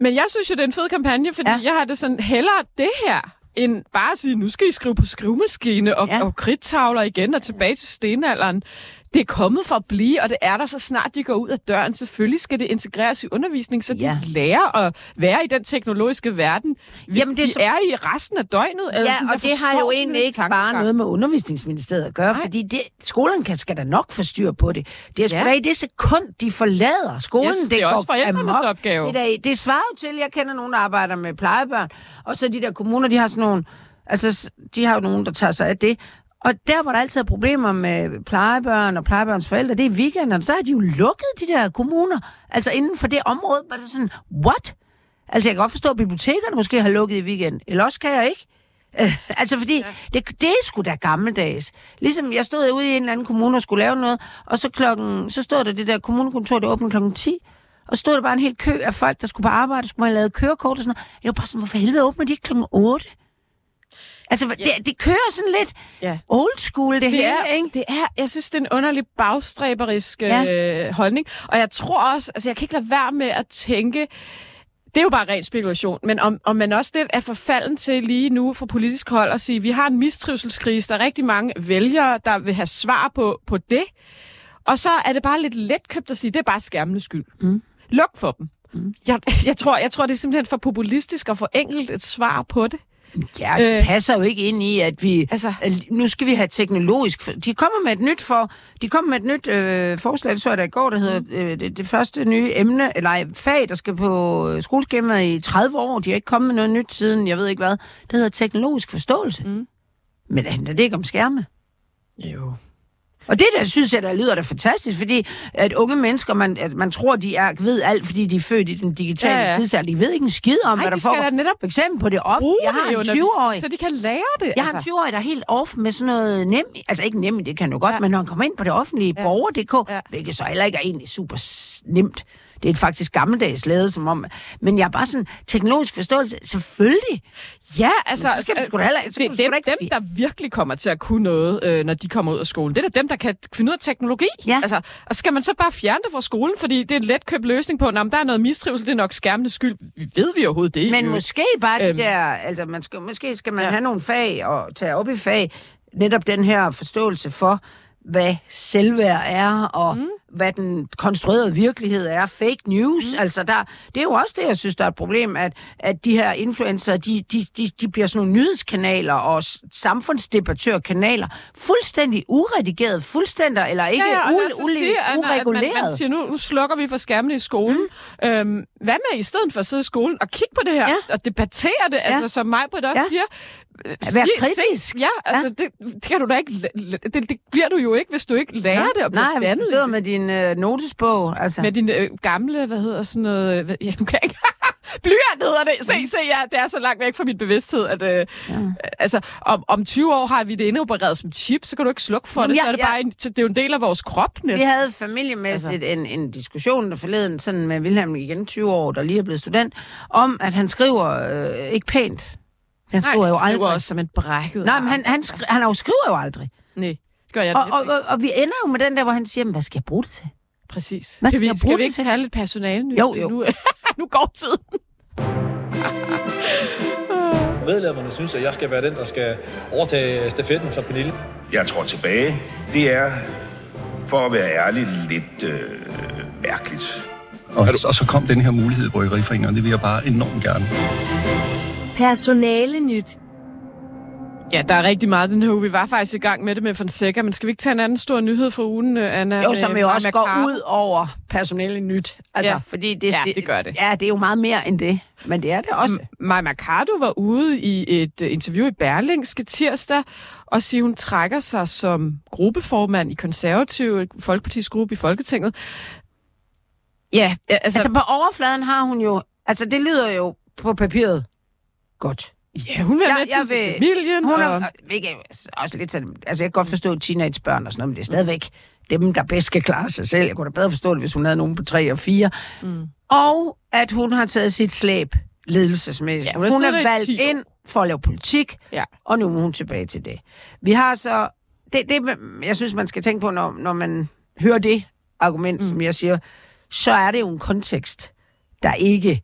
A: Men jeg synes jo, det er en fed kampagne, fordi
B: Ja.
A: jeg har det sådan, hellere det her, end bare at sige, nu skal I skrive på skrivemaskine og,
B: ja.
A: og kridtavler igen og tilbage til stenalderen. Det er kommet for at blive, og det er der så snart de går ud af døren. Selvfølgelig skal det integreres i undervisning, så de
B: Ja.
A: lærer at være i den teknologiske verden, vi,
B: Jamen, det er
A: de
B: så-
A: er i resten af døgnet. Altså,
B: Ja,
A: sådan,
B: og det har jo egentlig ikke bare
A: tankegang.
B: noget med undervisningsministeriet at gøre, Nej. Fordi det, skolen kan, skal da nok få styr på det. Det er sgu
A: Ja.
B: da i det sekund, de forlader skolen.
A: Yes, det er
B: går
A: også forældrenes
B: amok.
A: opgave.
B: Det, der, det svarer jo til, jeg kender nogen, der arbejder med plejebørn, og så de der kommuner, de har sådan nogle, altså de har jo nogen, der tager sig af det. Og der, hvor der altid er problemer med plejebørn og plejebørns forældre, det er i weekenderne. Så har de jo lukket de der kommuner. Altså inden for det område, var det sådan, what? Altså jeg kan godt forstå, at bibliotekerne måske har lukket i weekend. Eller også kan jeg ikke. Øh, altså fordi, ja. det, det er sgu da gammeldags. Ligesom jeg stod ude i en eller anden kommune og skulle lave noget, og så, klokken, så stod der det der kommunekontor, der åbnede klokken 10, og stod der bare en hel kø af folk, der skulle på arbejde, der skulle man lave kørekort og sådan noget. Jeg var bare sådan, hvorfor helvede åbner de ikke klokken 8? Altså, ja. det, det kører sådan lidt
A: Ja.
B: old school, det, det hele,
A: er,
B: ikke?
A: det er, jeg synes, det er en underlig bagstræberisk
B: Ja.
A: øh, holdning. Og jeg tror også, altså jeg kan ikke lade være med at tænke, det er jo bare ren spekulation, men om, om man også lidt er forfalden til lige nu fra politisk hold at sige, at vi har en mistrivselskrise, der er rigtig mange vælgere, der vil have svar på, på det. Og så er det bare lidt letkøbt at sige, det er bare skærmenes skyld. Mm. Luk for dem. Mm. Jeg, jeg, tror, jeg tror, det er simpelthen for populistisk og for enkelt et svar på det.
B: Ja, det
A: Øh.
B: passer jo ikke ind i, at vi...
A: Altså-
B: nu skal vi have teknologisk... De kommer med et nyt for... De kommer med et nyt øh, forslag, det så jeg da i går, der hedder øh, det, det, første nye emne, eller ej, fag, der skal på øh, skoleskemaet i 30 år. De har ikke kommet med noget nyt siden, jeg ved ikke hvad. Det hedder teknologisk forståelse. Mm. Men det handler det ikke om skærme.
A: Jo.
B: Og det der synes jeg, der lyder da fantastisk, fordi at unge mennesker, man, at man tror, de er, ved alt, fordi de er født i den digitale
A: Ja,
B: ja, tidsalder. De ved ikke en skid om,
A: Ej,
B: hvad der
A: de
B: foregår.
A: da netop
B: For eksempel på det offentlige.
A: Bruge
B: Jeg har en
A: undervisningen,
B: 20-årig.
A: Så de kan lære det.
B: Jeg har en 20-årig, der er helt off med sådan noget nem, altså ikke nem, det kan jo godt,
A: Ja.
B: men når han kommer ind på det offentlige
A: Ja.
B: borger.dk,
A: Ja.
B: hvilket så heller ikke er egentlig super nemt. Det er faktisk gammeldags lavet, som om... Men jeg er bare sådan, teknologisk forståelse, selvfølgelig.
A: Ja, altså,
B: Så skal du sgu da heller- så
A: det,
B: sgu
A: er
B: ikke
A: dem, der virkelig kommer til at kunne noget, øh, når de kommer ud af skolen. Det er da dem, der kan finde ud af teknologi.
B: Ja.
A: Altså, og skal man så bare fjerne det fra skolen, fordi det er en let købt løsning på, at der er noget mistrivsel, det er nok skærmenes skyld. Vi ved vi overhovedet det.
B: Men
A: jo.
B: måske bare
A: Øhm.
B: de der... Altså, man skal, måske skal man
A: ja.
B: have nogle fag og tage op i fag, netop den her forståelse for, hvad selvværd er, og mm. hvad den konstruerede virkelighed er. Fake news. Mm. Altså, der, det er jo også det, jeg synes, der er et problem, at, at de her influencer, de, de, de, de bliver sådan nogle nyhedskanaler og samfundsdebattørkanaler, fuldstændig uredigeret, fuldstændig, eller ikke
A: ja, ja,
B: u-
A: lad os så
B: ule-
A: sige, at, man,
B: ureguleret.
A: man siger, nu, nu slukker vi for skærmene i skolen. Mm. Øhm, hvad med i stedet for at sidde i skolen og kigge på det her
B: Ja.
A: og debattere det, ja. altså som mig det også
B: Ja.
A: siger. Øh,
B: Vær kritisk.
A: Se, ja, altså Det, det kan du da ikke... Det, det bliver du jo ikke, hvis du ikke lærer det og bliver
B: Nej, hvis
A: dannet
B: du
A: i
B: sidder med din øh, notesbog, altså...
A: Med din øh, gamle, hvad hedder sådan noget... Hvad, ja, nu kan ikke... Blyant hedder det. Se, se, ja, det er så langt væk fra min bevidsthed, at øh, ja. altså, om, om 20 år har vi det indopereret som chip, så kan du ikke slukke for
B: Jamen,
A: det.
B: ja,
A: så er det
B: ja.
A: bare en, det er jo en del af vores krop
B: Vi
A: næsten.
B: havde familiemæssigt altså. en, en diskussion der forleden sådan med Wilhelm igen, 20 år, der lige er blevet student, om at han skriver øh, ikke pænt. Han skriver
A: Nej,
B: jo
A: skriver
B: aldrig.
A: også som et brækket
B: Nej, men han, han, skri, han jo skriver jo aldrig.
A: Nej, det gør jeg
B: Og, og,
A: ikke.
B: og, og, vi ender jo med den der, hvor han siger, "Men hvad skal jeg bruge det til?
A: Præcis.
B: Hvad
A: Skal
B: skal
A: vi,
B: jeg
A: skal
B: bruge
A: vi
B: det
A: ikke
B: til?
A: tage lidt personale nu?
B: Jo, jo.
A: Nu, nu går tiden.
I: Medlemmerne synes, at jeg skal være den, der skal overtage stafetten fra Pernille.
J: Jeg tror tilbage, det er, for at være ærlig, lidt øh, mærkeligt.
K: Og, og så kom den her mulighed i Bryggeriforeningen, og det vil jeg bare enormt gerne.
L: Personale nyt.
A: Ja, der er rigtig meget den her uge. Vi var faktisk i gang med det med Fonseca, men skal vi ikke tage en anden stor nyhed fra ugen, øh, Anna?
B: Jo, som jo
A: Maja
B: også går ud over personale nyt. Altså,
A: Ja.
B: fordi det,
A: Ja, det gør det.
B: Ja, det er jo meget mere end det. Men det er det også.
A: Maja Mercado var ude i et uh, interview i Berlingske tirsdag og siger, hun trækker sig som gruppeformand i konservative Folkepartis gruppe i Folketinget. Ja, Altså,
B: altså på overfladen har hun jo... Altså, det lyder jo på papiret godt.
A: ja, hun vil være med til sin familien.
B: Hun
A: og...
B: er, ikke, også lidt sådan, altså jeg kan godt forstå teenagebørn og sådan noget, men det er stadigvæk dem, der bedst skal klare sig selv. Jeg kunne da bedre forstå det, hvis hun havde nogen på tre og fire. Mm. Og at hun har taget sit slæb ledelsesmæssigt.
A: Ja, hun
B: hun, er valgt
A: 10 år.
B: ind for at lave politik,
A: Ja.
B: og nu er hun tilbage til det. Vi har så... Det, det, jeg synes, man skal tænke på, når, når man hører det argument, mm. som jeg siger, så er det jo en kontekst, der ikke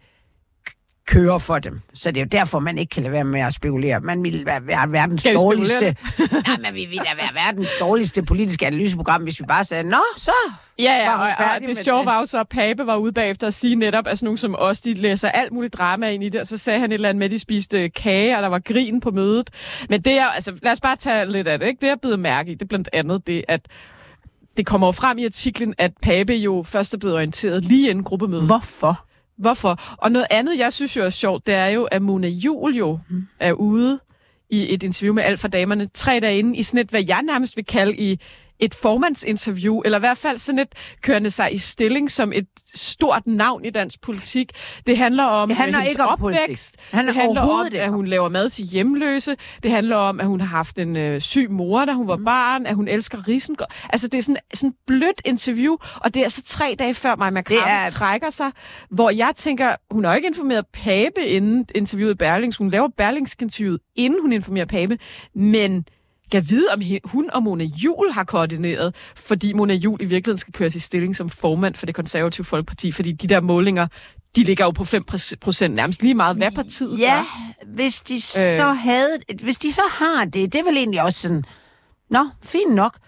B: kører for dem. Så det er jo derfor, man ikke kan lade være med at spekulere. Man vil være, være verdens dårligste... Nej, men vi vil da være verdens dårligste politiske analyseprogram, hvis vi bare sagde, nå, så
A: Ja, ja,
B: var
A: og, og det sjove var jo så, at Pape var ude bagefter at sige netop, at sådan nogen som os, de læser alt muligt drama ind i det, og så sagde han et eller andet med, at de spiste kage, og der var grin på mødet. Men det er, altså, lad os bare tage lidt af det, ikke? Det er blevet mærke i, det er blandt andet det, at det kommer jo frem i artiklen, at Pape jo først er blevet orienteret lige inden gruppemødet.
B: Hvorfor?
A: Hvorfor? Og noget andet, jeg synes jo er sjovt, det er jo, at Mona Jul jo mm. er ude i et interview med alt for damerne tre dage inden, i sådan et, hvad jeg nærmest vil kalde i et formandsinterview, eller i hvert fald sådan et kørende sig i stilling som et stort navn i dansk politik. Det handler om
B: Det handler
A: hendes
B: ikke om politik.
A: opvækst.
B: Det handler
A: det handler om, at hun laver mad til hjemløse. Det handler om, at hun har haft en øh, syg mor, da hun var barn, at hun elsker risengård. Altså, det er sådan sådan blødt interview, og det er altså tre dage før Maja Mercado
B: er-
A: trækker sig, hvor jeg tænker, hun har ikke informeret Pape inden interviewet Berlings. Hun laver Berlingsk-interviewet, inden hun informerer Pape, men kan vide, om hun og Mona Jul har koordineret, fordi Mona Jul i virkeligheden skal køres i stilling som formand for det konservative folkeparti, fordi de der målinger, de ligger jo på 5 procent nærmest lige meget, hvad partiet
B: Ja,
A: gør.
B: hvis de så havde... Hvis de så har det, det er vel egentlig også sådan... Nå, fint nok.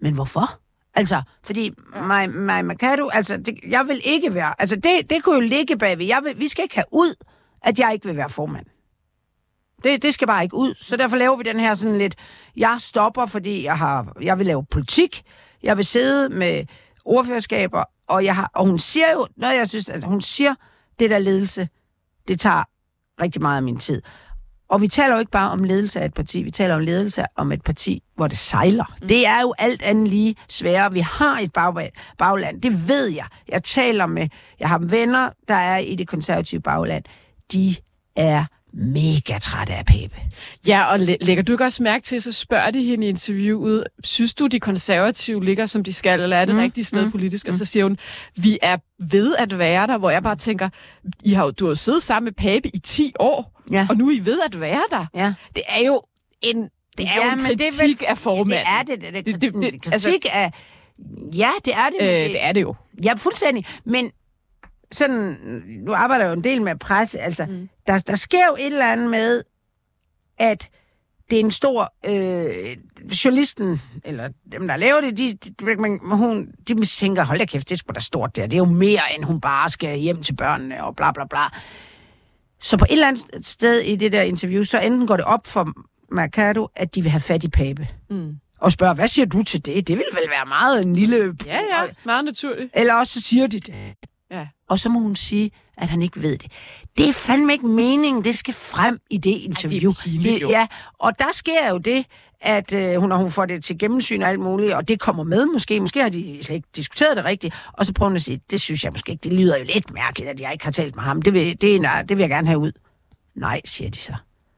B: Men hvorfor? Altså, fordi mig, mig Mercado, altså, det, jeg vil ikke være... Altså, det, det kunne jo ligge bagved. Jeg vil, vi skal ikke have ud, at jeg ikke vil være formand. Det, det skal bare ikke ud. Så derfor laver vi den her sådan lidt... Jeg stopper, fordi jeg, har, jeg vil lave politik. Jeg vil sidde med ordførerskaber, og, jeg har, og hun siger jo... Noget, jeg synes, at hun siger, det der ledelse, det tager rigtig meget af min tid. Og vi taler jo ikke bare om ledelse af et parti, vi taler om ledelse om et parti, hvor det sejler. Mm. Det er jo alt andet lige sværere. Vi har et bag, bagland, det ved jeg. Jeg taler med, jeg har venner, der er i det konservative bagland. De er mega trætte af Pape.
A: Ja, og læ- lægger du ikke også mærke til, så spørger de hende i interviewet, synes du, de konservative ligger, som de skal, eller er det mm. rigtige sted mm. politisk? Og så siger hun, vi er ved at være der, hvor jeg bare tænker, I har, jo- du har jo siddet sammen med Pape i 10 år,
B: Ja.
A: og nu er I ved at være der.
B: Ja.
A: Det er jo en, det er jo en
B: men det er
A: kritik
B: vel-
A: af formanden.
B: Det er det. Det, det,
A: Det-
B: det,
A: det- altså-
B: kritik af... Ja, det er det.
A: Øh, det er det jo.
B: Ja, fuldstændig. Men sådan, nu arbejder jeg jo en del med presse, altså, mm. der, der sker jo et eller andet med, at det er en stor... Øh, journalisten, eller dem, der laver det, de, de, man, hun, de tænker, hold da kæft, det er sgu da stort der. Det er jo mere, end hun bare skal hjem til børnene, og bla bla bla. Så på et eller andet sted i det der interview, så enten går det op for Mercado, at de vil have fat i Pape.
A: Mm.
B: Og spørger, hvad siger du til det? Det vil vel være meget en lille...
A: Ja, ja, meget naturligt.
B: Eller også så siger de det.
A: Ja.
B: Og så må hun sige, at han ikke ved det. Det er fandme ikke meningen. Det skal frem i det interview.
A: pinligt, jo.
B: ja, og der sker jo det, at øh, hun, når hun får det til gennemsyn og alt muligt, og det kommer med måske. Måske har de slet ikke diskuteret det rigtigt. Og så prøver hun at sige, det synes jeg måske ikke. Det lyder jo lidt mærkeligt, at jeg ikke har talt med ham. Det vil, det, er, nej, det vil jeg gerne have ud. Nej, siger de så.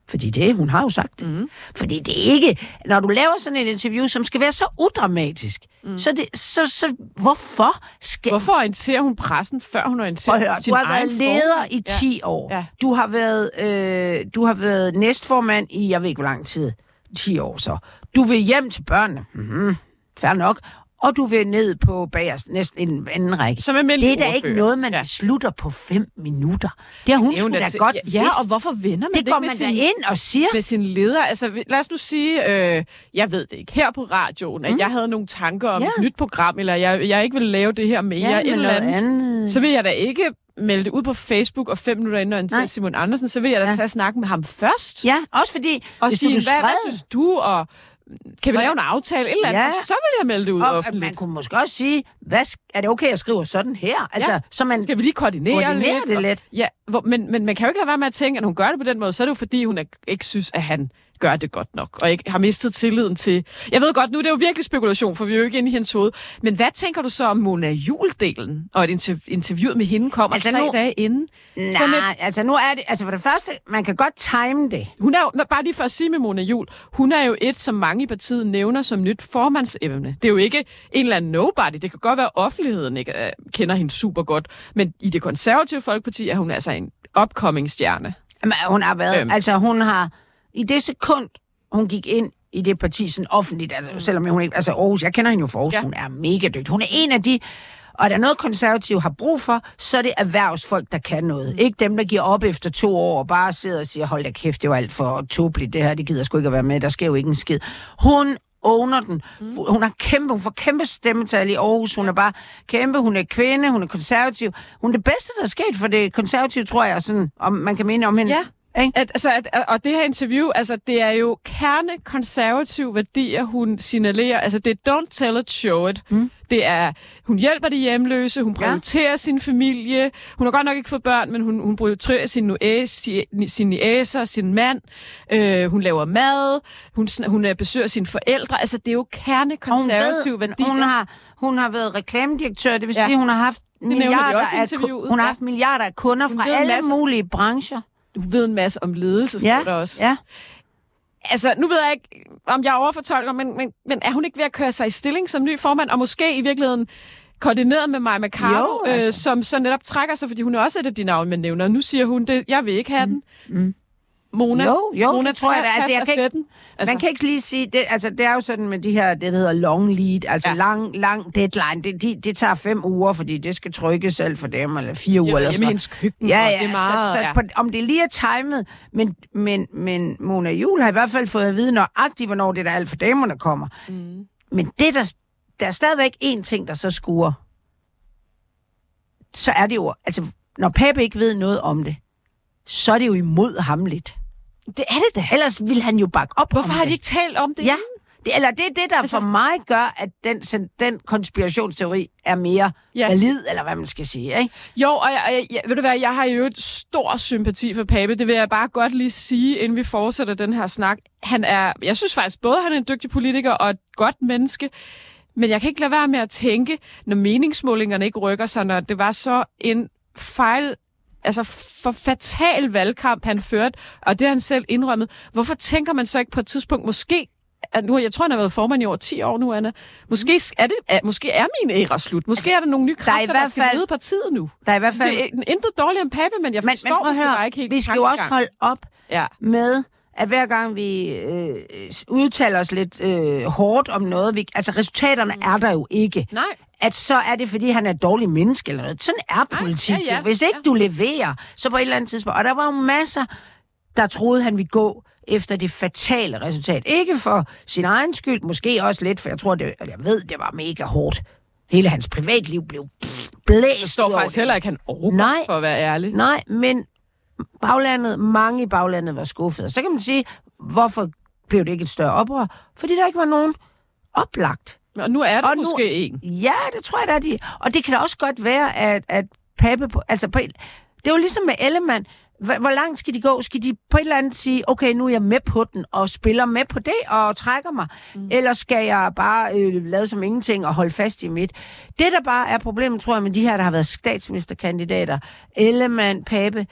B: Fordi det, hun har jo sagt det. Mm. Fordi det er ikke, når du laver sådan et interview, som skal være så udramatisk, mm. så, det, så, så hvorfor skal...
A: Hvorfor orienterer hun pressen, før hun orienterer
B: høre,
A: sin
B: du har været leder
A: formand?
B: i 10 år.
A: Ja.
B: Du har været, øh, du har været næstformand i, jeg ved ikke hvor lang tid, 10 år så. Du vil hjem til børnene. Mm-hmm. Fair nok. Og du vil ned på bagerst, næsten en anden række.
A: Som
B: det er da ikke noget, man ja. slutter på fem minutter. Det har hun sgu da
A: nat-
B: godt
A: Ja,
B: vidst.
A: og hvorfor vender man
B: det
A: det
B: går man
A: sin,
B: ind og siger.
A: med sin leder? Altså, lad os nu sige, øh, jeg ved det ikke, her på radioen, at
B: Mm.
A: jeg havde nogle tanker om
B: Ja.
A: et nyt program, eller jeg, jeg ikke ville lave det her mere,
B: Ja,
A: eller
B: noget
A: andet,
B: andet.
A: så vil jeg da ikke melde det ud på Facebook og fem minutter inden en Simon Andersen, så vil jeg da
B: Ja.
A: tage snakken med ham først.
B: Ja, også fordi,
A: Og sige,
B: du
A: hvad, hvad synes du, og kan vi lave en aftale, et eller andet,
B: Ja.
A: så vil jeg melde det ud
B: og, at
A: offentligt.
B: man kunne måske også sige, hvad, er det okay, at jeg skriver sådan her? Altså,
A: Ja.
B: så man
A: Skal vi lige koordinere,
B: koordinerer
A: lidt?
B: det
A: og-
B: lidt.
A: Ja, hvor, men, men man kan jo ikke lade være med at tænke, at hun gør det på den måde, så er det jo fordi, hun er, ikke synes, at han gør det godt nok, og ikke har mistet tilliden til... Jeg ved godt, nu er det jo virkelig spekulation, for vi er jo ikke inde i hendes hoved. Men hvad tænker du så om Mona Jul-delen, og et interv- interviewet med hende kommer
B: Altså
A: tre
B: nu-
A: dage inden? Sådan
B: Nej, altså nu er det, altså for det første, man kan godt time det.
A: Hun er jo, bare lige for at sige med Mona Jul, hun er jo et, som mange i partiet nævner som nyt formandsemne. Det er jo ikke en eller anden nobody. Det kan godt være, at offentligheden ikke øh, kender hende super godt. Men i det konservative folkeparti er hun altså en upcoming stjerne.
B: Jamen, hun har været,
A: øhm.
B: altså hun har, i det sekund, hun gik ind i det parti sådan offentligt, altså mm. selvom hun ikke, altså Aarhus, jeg kender hende jo for Aarhus,
A: Ja.
B: hun er mega dygtig. Hun er en af de, og er der noget konservativ har brug for, så er det erhvervsfolk, der kan noget. Mm. Ikke dem, der giver op efter to år og bare sidder og siger, hold da kæft, det var alt for tåbeligt, det her, det gider jeg sgu ikke at være med, der sker jo ikke en skid. Hun owner den. Mm. Hun har kæmpe, hun får kæmpe stemmetal i Aarhus. Hun er bare kæmpe, hun er kvinde, hun er konservativ. Hun er det bedste, der er sket for det konservative, tror jeg, sådan, om man kan mene om hende.
A: Ja.
B: Ikke?
A: At, altså, at, og det her interview, altså, det er jo kerne konservative værdier, hun signalerer. Altså, det er don't tell it, show it. Mm. Det er, hun hjælper de hjemløse, hun prioriterer ja. sin familie. Hun har godt nok ikke fået børn, men hun, hun prioriterer sin, nuæs, sin niæser, sin mand. Øh, hun laver mad. Hun, hun øh, besøger sine forældre. Altså, det er jo kerne
B: Og hun
A: konservative
B: ved,
A: værdier.
B: Hun har, hun har været reklamedirektør, det vil
A: Ja.
B: sige, hun har haft
A: nævner de
B: milliarder,
A: også i
B: af, hun har haft milliarder af kunder fra alle
A: masse-
B: mulige brancher.
A: Hun ved en masse om ledelse,
B: Ja,
A: der også.
B: ja.
A: Altså, nu ved jeg ikke, om jeg overfortolker, men, men, men er hun ikke ved at køre sig i stilling som ny formand, og måske i virkeligheden koordineret med Maja Macau,
B: Jo, altså.
A: øh, som så netop trækker sig, fordi hun er også et af de navne, man nævner. Nu siger hun, det, jeg vil ikke have den.
B: Mm.
A: Mona,
B: Jo, jo,
A: Mona
B: det tror jeg da. Altså, jeg kan ikke, altså, man kan ikke lige sige, det, altså, det er jo sådan med de her, det der hedder long lead, altså
A: Ja.
B: lang, lang deadline. Det, de, det tager fem uger, fordi det skal trykkes selv for dem, eller fire uger. Eller sådan noget.
A: køkken,
B: Ja, ja,
A: det er meget-
B: så, så
A: ja.
B: på, om det lige er timet, men, men, men Mona Jul har i hvert fald fået at vide nøjagtigt, hvornår det der alt for damerne kommer. Mm. Men det der, der er stadigvæk én ting, der så skuer. Så er det jo, altså, når Pape ikke ved noget om det, så er det jo imod ham lidt.
A: Det er det da.
B: Ellers vil han jo bakke op
A: Hvorfor har de
B: det.
A: ikke talt om det
B: Ja? Det, eller det er det, der altså, for mig gør, at den, den konspirationsteori er mere
A: Ja.
B: ja. valid, eller hvad man skal sige. Ikke?
A: Jo, og jeg, jeg, jeg, ved du hvad, jeg har jo et stor sympati for Pape. Det vil jeg bare godt lige sige, inden vi fortsætter den her snak. Han er, jeg synes faktisk både, han er en dygtig politiker og et godt menneske. Men jeg kan ikke lade være med at tænke, når meningsmålingerne ikke rykker sig, når det var så en fejl, altså for fatal valgkamp, han førte, og det har han selv indrømmet. Hvorfor tænker man så ikke på et tidspunkt, måske at nu, jeg tror, han har været formand i over 10 år nu, Anna. Måske er, det, er, måske er min æra slut. Måske er der nogle nye
B: Altså, der er i
A: kræfter, der,
B: hvert
A: skal
B: fald-
A: lede partiet nu.
B: Der er i hvert fald...
A: Det er intet dårligt om Pape, men jeg
B: men,
A: forstår
B: men
A: måske
B: høre,
A: bare ikke helt
B: vi skal jo også holde op
A: Ja.
B: med, at hver gang vi øh, udtaler os lidt øh, hårdt om noget, vi, altså resultaterne
A: Mm.
B: er der jo ikke.
A: Nej.
B: At så er det, fordi han er et dårligt menneske eller noget. Sådan er politik.
A: ja, ja,
B: jo. Hvis ikke
A: ja.
B: du leverer, så på et eller andet tidspunkt. Og der var jo masser, der troede, han ville gå efter det fatale resultat. Ikke for sin egen skyld, måske også lidt, for jeg tror, det, jeg ved, det var mega hårdt. Hele hans privatliv blev blæst
A: Jeg står faktisk
B: det.
A: heller ikke, han overgår,
B: Nej.
A: for at være ærlig.
B: Nej, men baglandet, mange i baglandet var skuffede. Så kan man sige, hvorfor blev det ikke et større oprør? Fordi der ikke var nogen oplagt.
A: Og nu er der
B: Og nu-
A: måske en.
B: Ja, det tror jeg, der er de. Og det kan da også godt være, at, at Pape... På, altså på, et- det er jo ligesom med Ellemann. Hvor, hvor langt skal de gå? Skal de på et eller andet sige, okay, nu er jeg med på den, og spiller med på det, og trækker mig? Mm. Eller skal jeg bare øh, lade som ingenting og holde fast i mit? Det, der bare er problemet, tror jeg, med de her, der har været statsministerkandidater, Ellemann, Pape,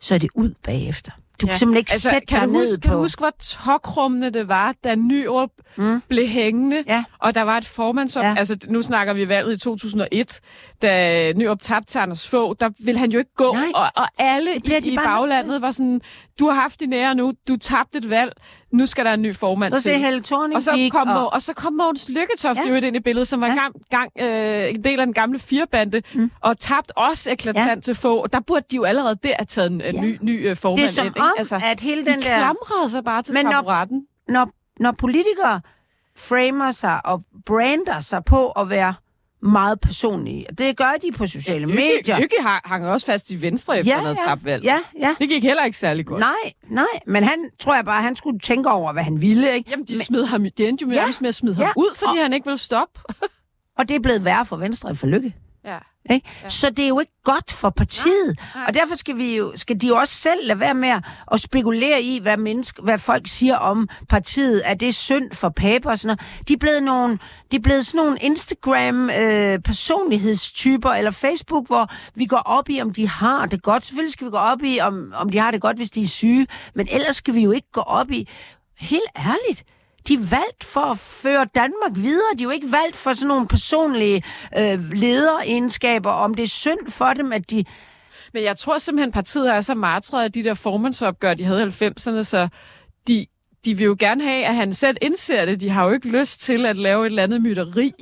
B: så er det ud bagefter. Du ja. kan simpelthen ikke altså, sætte
A: kan
B: dig ned
A: huske,
B: på...
A: Kan du huske, hvor tokrummende det var, da Nyrup mm. blev hængende,
B: ja.
A: og der var et formandsop... Ja. Altså, nu snakker vi valget i 2001, da Nyrup tabte til Anders Fogh, der ville han jo ikke gå,
B: Nej.
A: og, og alle i, i baglandet var sådan, du har haft din ære nu, du tabte et valg, nu skal der en ny formand
B: Så
A: til.
B: Helle Thorning
A: og så kom,
B: og-
A: og... så kom Mogens Lykketoft
B: Ja.
A: ja. ind i billedet, som var
B: Ja.
A: gang, gang, øh, en del af den gamle firebande, mm. og tabt også eklatant ja. til få. Der burde de jo allerede der have taget en,
B: Ja.
A: ny, ny øh, formand
B: Det er som
A: ind.
B: om,
A: Altså,
B: at hele
A: de
B: den der-
A: klamrede sig bare til
B: Men når- når, når politikere framer sig og brander sig på at være meget personlige, det gør de på sociale medier.
A: Lykke har, hang også fast i Venstre efter
B: Ja,
A: havde
B: ja.
A: tabt valg.
B: Ja, ja.
A: Det gik heller ikke særlig godt.
B: Nej, nej, men han tror jeg bare, han skulle tænke over, hvad han ville. Ikke?
A: Jamen, de, smed ham, de endte jo med,
B: Ja.
A: ja. med at smide
B: Ja.
A: ham ud, fordi
B: Og-
A: han ikke ville stoppe.
B: Og det er blevet værre for Venstre end for Lykke.
A: Ja.
B: Ikke? Ja. Så det er jo ikke godt for partiet.
A: Nej, nej.
B: Og derfor skal, vi jo, skal de jo også selv lade være med at- spekulere i, hvad, menneske, hvad folk siger om partiet. Er det synd for Pape og sådan noget? De er blevet, nogle, de er blevet sådan nogle Instagram-personlighedstyper eller Facebook, hvor vi går op i, om de har det godt. Selvfølgelig skal vi gå op i, om, om de har det godt, hvis de er syge. Men ellers skal vi jo ikke gå op i... Helt ærligt. De er valgt for at føre Danmark videre. De er jo ikke valgt for sådan nogle personlige øh, lederegenskaber. Om det er synd for dem, at de...
A: Men jeg tror simpelthen, partiet er så martret af de der formandsopgør, de havde i 90'erne, så de, de vil jo gerne have, at han selv indser det. De har jo ikke lyst til at lave et eller andet mytteri.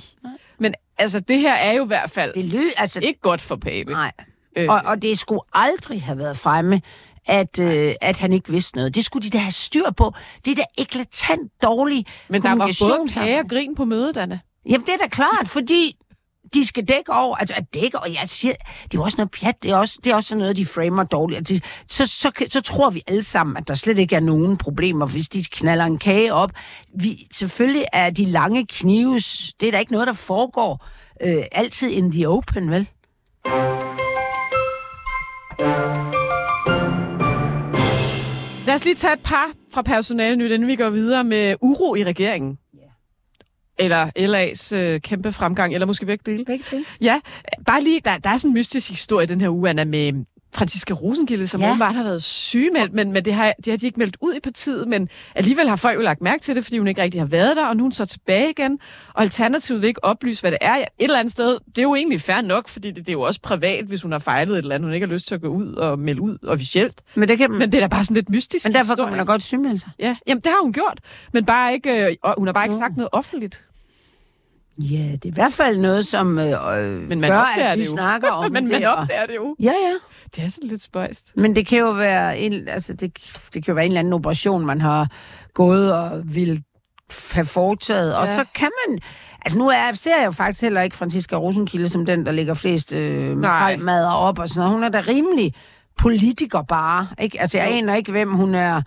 A: Men altså, det her er jo i hvert fald
B: det ly, altså,
A: ikke godt for Pape.
B: Nej.
A: Øh.
B: Og, og det skulle aldrig have været fremme, at, øh, at han ikke vidste noget. Det skulle de da have styr på. Det er da eklatant dårlig
A: Men der var både kage og grin på mødet, Anna.
B: Jamen, det er da klart, fordi de skal dække over, altså at dække, og jeg siger, det er jo også noget pjat, det er også, det er også sådan noget, de framer dårligt. Altså, så, så, så, så tror vi alle sammen, at der slet ikke er nogen problemer, hvis de knaller en kage op. Vi, selvfølgelig er de lange knives, det er da ikke noget, der foregår øh, altid in the open, vel?
A: Lad os lige tage et par fra personale nyt, inden vi går videre med uro i regeringen. Eller LA's øh, kæmpe fremgang, eller måske begge dele.
B: Begge dele.
A: Ja, bare lige, der, der er sådan en mystisk historie den her uge, Anna, med Franziska Rosengilde, som
B: Ja.
A: åbenbart har været sygemeldt, men, men det, har, det har de ikke meldt ud i partiet, men alligevel har folk jo lagt mærke til det, fordi hun ikke rigtig har været der, og nu er hun så tilbage igen, og Alternativet vil ikke oplyse, hvad det er. Et eller andet sted, det er jo egentlig fair nok, fordi det, det er jo også privat, hvis hun har fejlet et eller andet, hun ikke har lyst til at gå ud og melde ud officielt.
B: Men, det kan,
A: Men det er da bare sådan lidt mystisk
B: men derfor kan man da godt sygemelde sig.
A: Ja, jamen det har hun gjort, men bare ikke, øh, hun har bare ikke sagt noget offentligt.
B: Ja, det er i hvert fald noget, som øh,
A: Men man
B: gør, at vi
A: det jo.
B: snakker om
A: men
B: det.
A: man
B: og-
A: opdager det jo.
B: Ja, ja.
A: Det er sådan lidt spøjst.
B: Men det kan jo være en, altså det, det kan jo være en eller anden operation, man har gået og vil have foretaget. Og
A: Ja.
B: så kan man... Altså nu er, ser jeg jo faktisk heller ikke Franziska Rosenkilde som den, der lægger flest øh, makrelmadder op og sådan noget. Hun er da rimelig politiker bare. Ikke? Altså jeg aner ikke, hvem hun er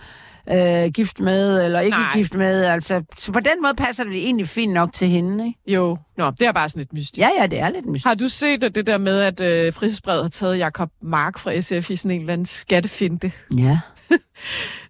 B: øh, gift med, eller ikke
A: Nej.
B: gift med. Altså, så på den måde passer det egentlig fint nok til hende, ikke?
A: Jo, Nå, det er bare sådan lidt mystisk.
B: Ja, ja, det er lidt mystisk.
A: Har du set at det der med, at øh, Frihedsbrevet har taget Jakob Mark fra SF i sådan en eller anden skattefinte?
B: Ja.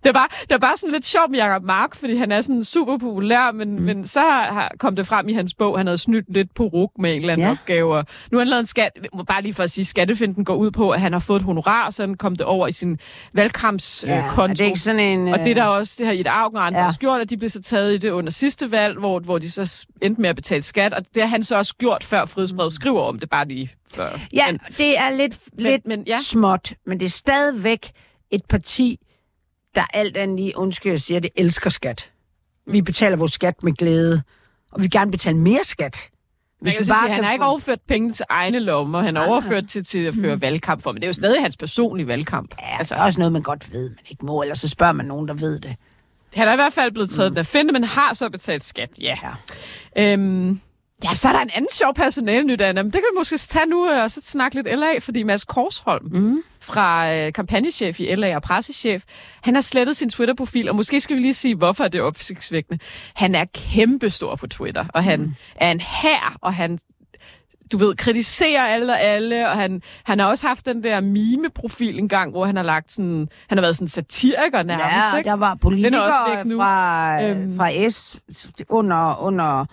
A: Det er, bare, det er bare sådan lidt sjovt med Jacob Mark, fordi han er sådan super populær, men, mm. men så har, kom det frem i hans bog, han havde snydt lidt på ruk med en eller anden
B: Ja.
A: opgave. og Nu har han lavet en skat, bare lige for at sige, skattefinden går ud på, at han har fået et honorar, og så kom det over i sin valgkampskonto.
B: Ja,
A: Øh,
B: er
A: konto.
B: det ikke sådan en...
A: og det er
B: øh,
A: der også, det har Ida Augen og andre
B: Ja.
A: gjort, at de blev så taget i det under sidste valg, hvor, hvor de så endte med at betale skat, og det har han så også gjort, før Frihedsbrevet skriver om det, bare lige før.
B: Ja,
A: Men,
B: det er lidt,
A: men,
B: lidt
A: men, ja.
B: småt, men det er stadigvæk et parti, der alt andet lige, undskyld, jeg siger, det elsker skat. Vi betaler vores skat med glæde, og vi vil gerne betale mere skat.
A: Man kan så sige, han har ikke
B: få-
A: overført penge til egne lommer, han har overført til, til at føre valgkamp for, men det er jo stadig hans personlige valgkamp.
B: Ja, altså. det er også noget, man godt ved, man ikke må, eller så spørger man nogen, der ved det.
A: Han er i hvert fald blevet taget mm. af finde, men har så betalt skat, ja. ja. Øhm, ja, så er der en anden sjov personale nyt, Anna, men det kan vi måske tage nu øh, og så snakke lidt LA, fordi Mads Korsholm mm. fra øh, kampagnechef i LA og pressechef, han har slettet sin Twitter-profil, og måske skal vi lige sige, hvorfor det er opsigtsvækkende. Han er kæmpestor på Twitter, og han mm. er en hær, og han du ved, kritiserer alle og alle, og han, han har også haft den der mime-profil en gang, hvor han har lagt sådan, han har været sådan satiriker nærmest,
B: Ja,
A: ikke?
B: der var
A: er
B: politikere fra,
A: Øhm.
B: øhm. fra S under, under,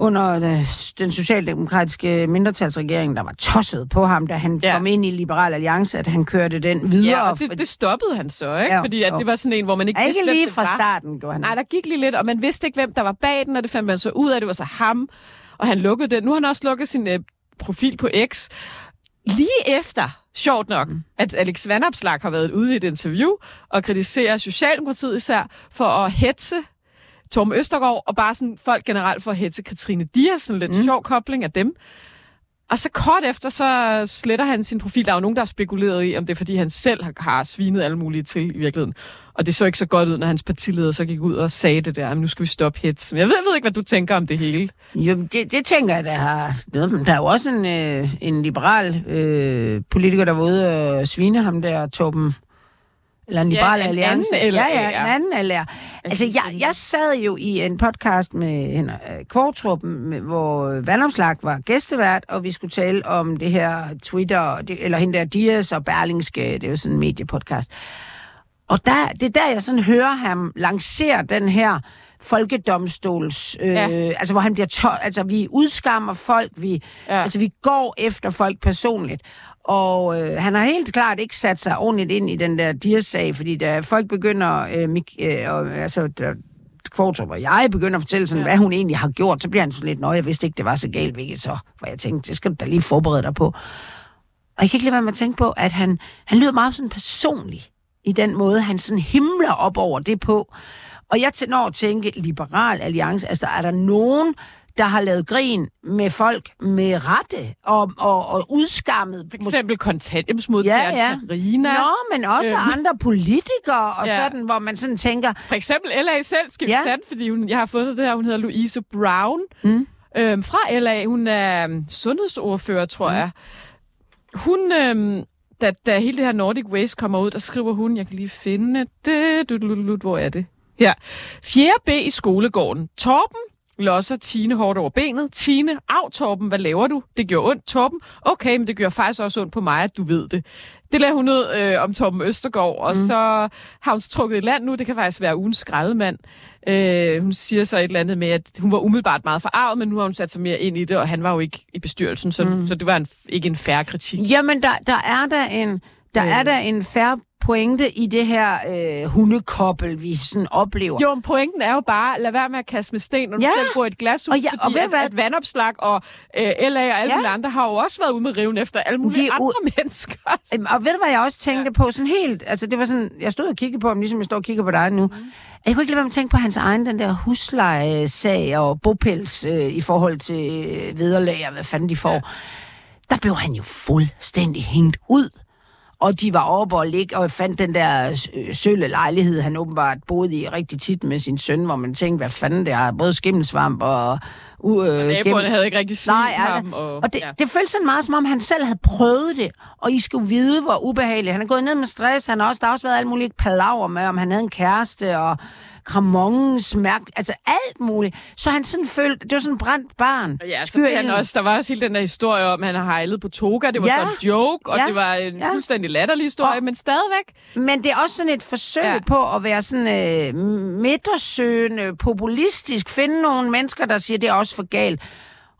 B: under øh, den socialdemokratiske mindretalsregering, der var tosset på ham, da han
A: Ja.
B: kom ind i Liberal Alliance, at han kørte den videre.
A: Ja, og det, det stoppede han så, ikke?
B: Ja,
A: Fordi at
B: jo.
A: det var sådan en, hvor man ikke
B: Ikke
A: vidste, hvem
B: lige fra starten, gjorde han.
A: Nej, der gik lige lidt, og man vidste ikke, hvem der var bag den, og det fandt man så ud af, det var så ham, og han lukkede den. Nu har han også lukket sin øh, profil på X. Lige efter, sjovt nok, mm. at Alex Vandopslag har været ude i et interview og kritiserer Socialdemokratiet især for at hetze Torben Østergaard, og bare sådan folk generelt for at hetze Katrine Dias, sådan lidt mm. sjov kobling af dem. Og så kort efter, så sletter han sin profil. Der er jo nogen, der har spekuleret i, om det er, fordi han selv har, svinet alle mulige til i virkeligheden. Og det så ikke så godt ud, når hans partileder så gik ud og sagde det der, "Men nu skal vi stoppe hits. Men jeg ved, jeg ved ikke, hvad du tænker om det hele.
B: Jo, det, det tænker jeg, der har noget. Der er jo også en, øh, en liberal øh, politiker, der var ude og svine ham der, Torben. Eller en
A: Ja,
B: liberal
A: en
B: alliance.
A: anden LR,
B: ja, ja,
A: ja.
B: en anden LR. Altså, jeg, jeg sad jo i en podcast med Henrik Kvartrup, med- hvor Vandomslag var gæstevært, og vi skulle tale om det her Twitter, eller hende der Dias og Berlingske, det er jo sådan en mediepodcast. Og der, det er der, jeg sådan hører ham lancere den her folkedomstols... Øh,
A: Ja.
B: Altså, hvor han bliver... To- altså, vi udskammer folk, vi,
A: Ja.
B: altså, vi går efter folk personligt. Og øh, han har helt klart ikke sat sig ordentligt ind i den der Dias-sag, fordi da folk begynder... Øh, Mik- øh, og, altså, der, Kvartrup og jeg begynder at fortælle sådan, ja. hvad hun egentlig har gjort, så bliver han sådan lidt, nøje, jeg vidste ikke, det var så galt, hvilket så, hvor jeg tænkte, det skal du da lige forberede dig på. Og jeg kan ikke lade være med at tænke på, at han, han lyder meget sådan personlig i den måde, han sådan himler op over det på. Og jeg når at tænke, Liberal Alliance, altså der er der nogen, der har lavet grin med folk med rette og, og, og udskammet.
A: For eksempel kontanthjælpsmodtageren
B: Ja, ja.
A: Karina.
B: Nå, men også
A: Øhm.
B: andre politikere og
A: Ja.
B: sådan, hvor man sådan tænker,
A: For eksempel LA selv skal vi
B: Ja.
A: tage den, fordi hun, jeg har fundet det her, hun hedder Louise Brown
B: Mm.
A: øhm, fra LA. Hun er øhm, sundhedsordfører, tror mm. jeg. Hun, øhm, da, da hele det her Nordic Waste kommer ud, der skriver hun, jeg kan lige finde det, du, du, du, hvor er det? Her. 4. B i skolegården. Torben losser Tine hårdt over benet. Tine, af Torben, hvad laver du? Det gjorde ondt, Torben. Okay, men det gør faktisk også ondt på mig, at du ved det. Det lader hun ud øh, om Torben Østergaard, og mm. så har hun trukket i land nu. Det kan faktisk være ugens skraldemand. Øh, hun siger så et eller andet med, at hun var umiddelbart meget forarvet, men nu har hun sat sig mere ind i det, og han var jo ikke i bestyrelsen, så, mm. så det var en, ikke en færre kritik.
B: Jamen, der, der er der en, der er der en færre pointe i det her øh, hundekobbel, vi sådan oplever.
A: Jo, men pointen er jo bare, lad være med at kaste med sten, når du
B: Ja.
A: selv bor i et glashus,
B: Og ja, og
A: fordi
B: ved du
A: at,
B: hvad?
A: at vandopslag og øh, LA og alle
B: Ja.
A: andre har jo også været ude med riven efter alle mulige
B: De er u-
A: andre mennesker.
B: Øhm, Og ved du, hvad jeg også tænkte på? Sådan helt, altså det var sådan, jeg stod og kiggede på ham, ligesom jeg står og kigger på dig nu.
A: Mhm.
B: Jeg kunne ikke lade være med at tænke på hans egen, den der huslejesag og bopæls øh, i forhold til øh, vederlag og hvad fanden de får. Ja. Der blev han jo fuldstændig hængt ud. Og de var oppe og ligge og fandt den der øh, sølle lejlighed, han åbenbart boede i rigtig tit med sin søn, hvor man tænkte, hvad fanden det er, både skimmelsvamp og Uh, øh,
A: naboerne havde ikke rigtig set
B: Nej,
A: ham, og-
B: og det,
A: ja.
B: det føltes sådan meget, som om han selv havde prøvet det. Og I skulle vide, hvor ubehageligt. Han er gået ned med stress. Han har også, der har også været alt muligt palaver med, om han havde en kæreste, og kramongens mærke, altså alt muligt. Så han sådan følte, det var sådan brændt barn.
A: Ja, så han også, der var også hele den der historie om, at han har hejlet på toga. Det var
B: Ja.
A: så en joke, og
B: Ja.
A: det var en
B: Ja.
A: fuldstændig latterlig historie,
B: Og-
A: men stadigvæk.
B: Men det er også sådan et forsøg
A: ja.
B: på at være sådan øh, midtersøgende, populistisk, finde nogle mennesker, der siger, det er også for galt.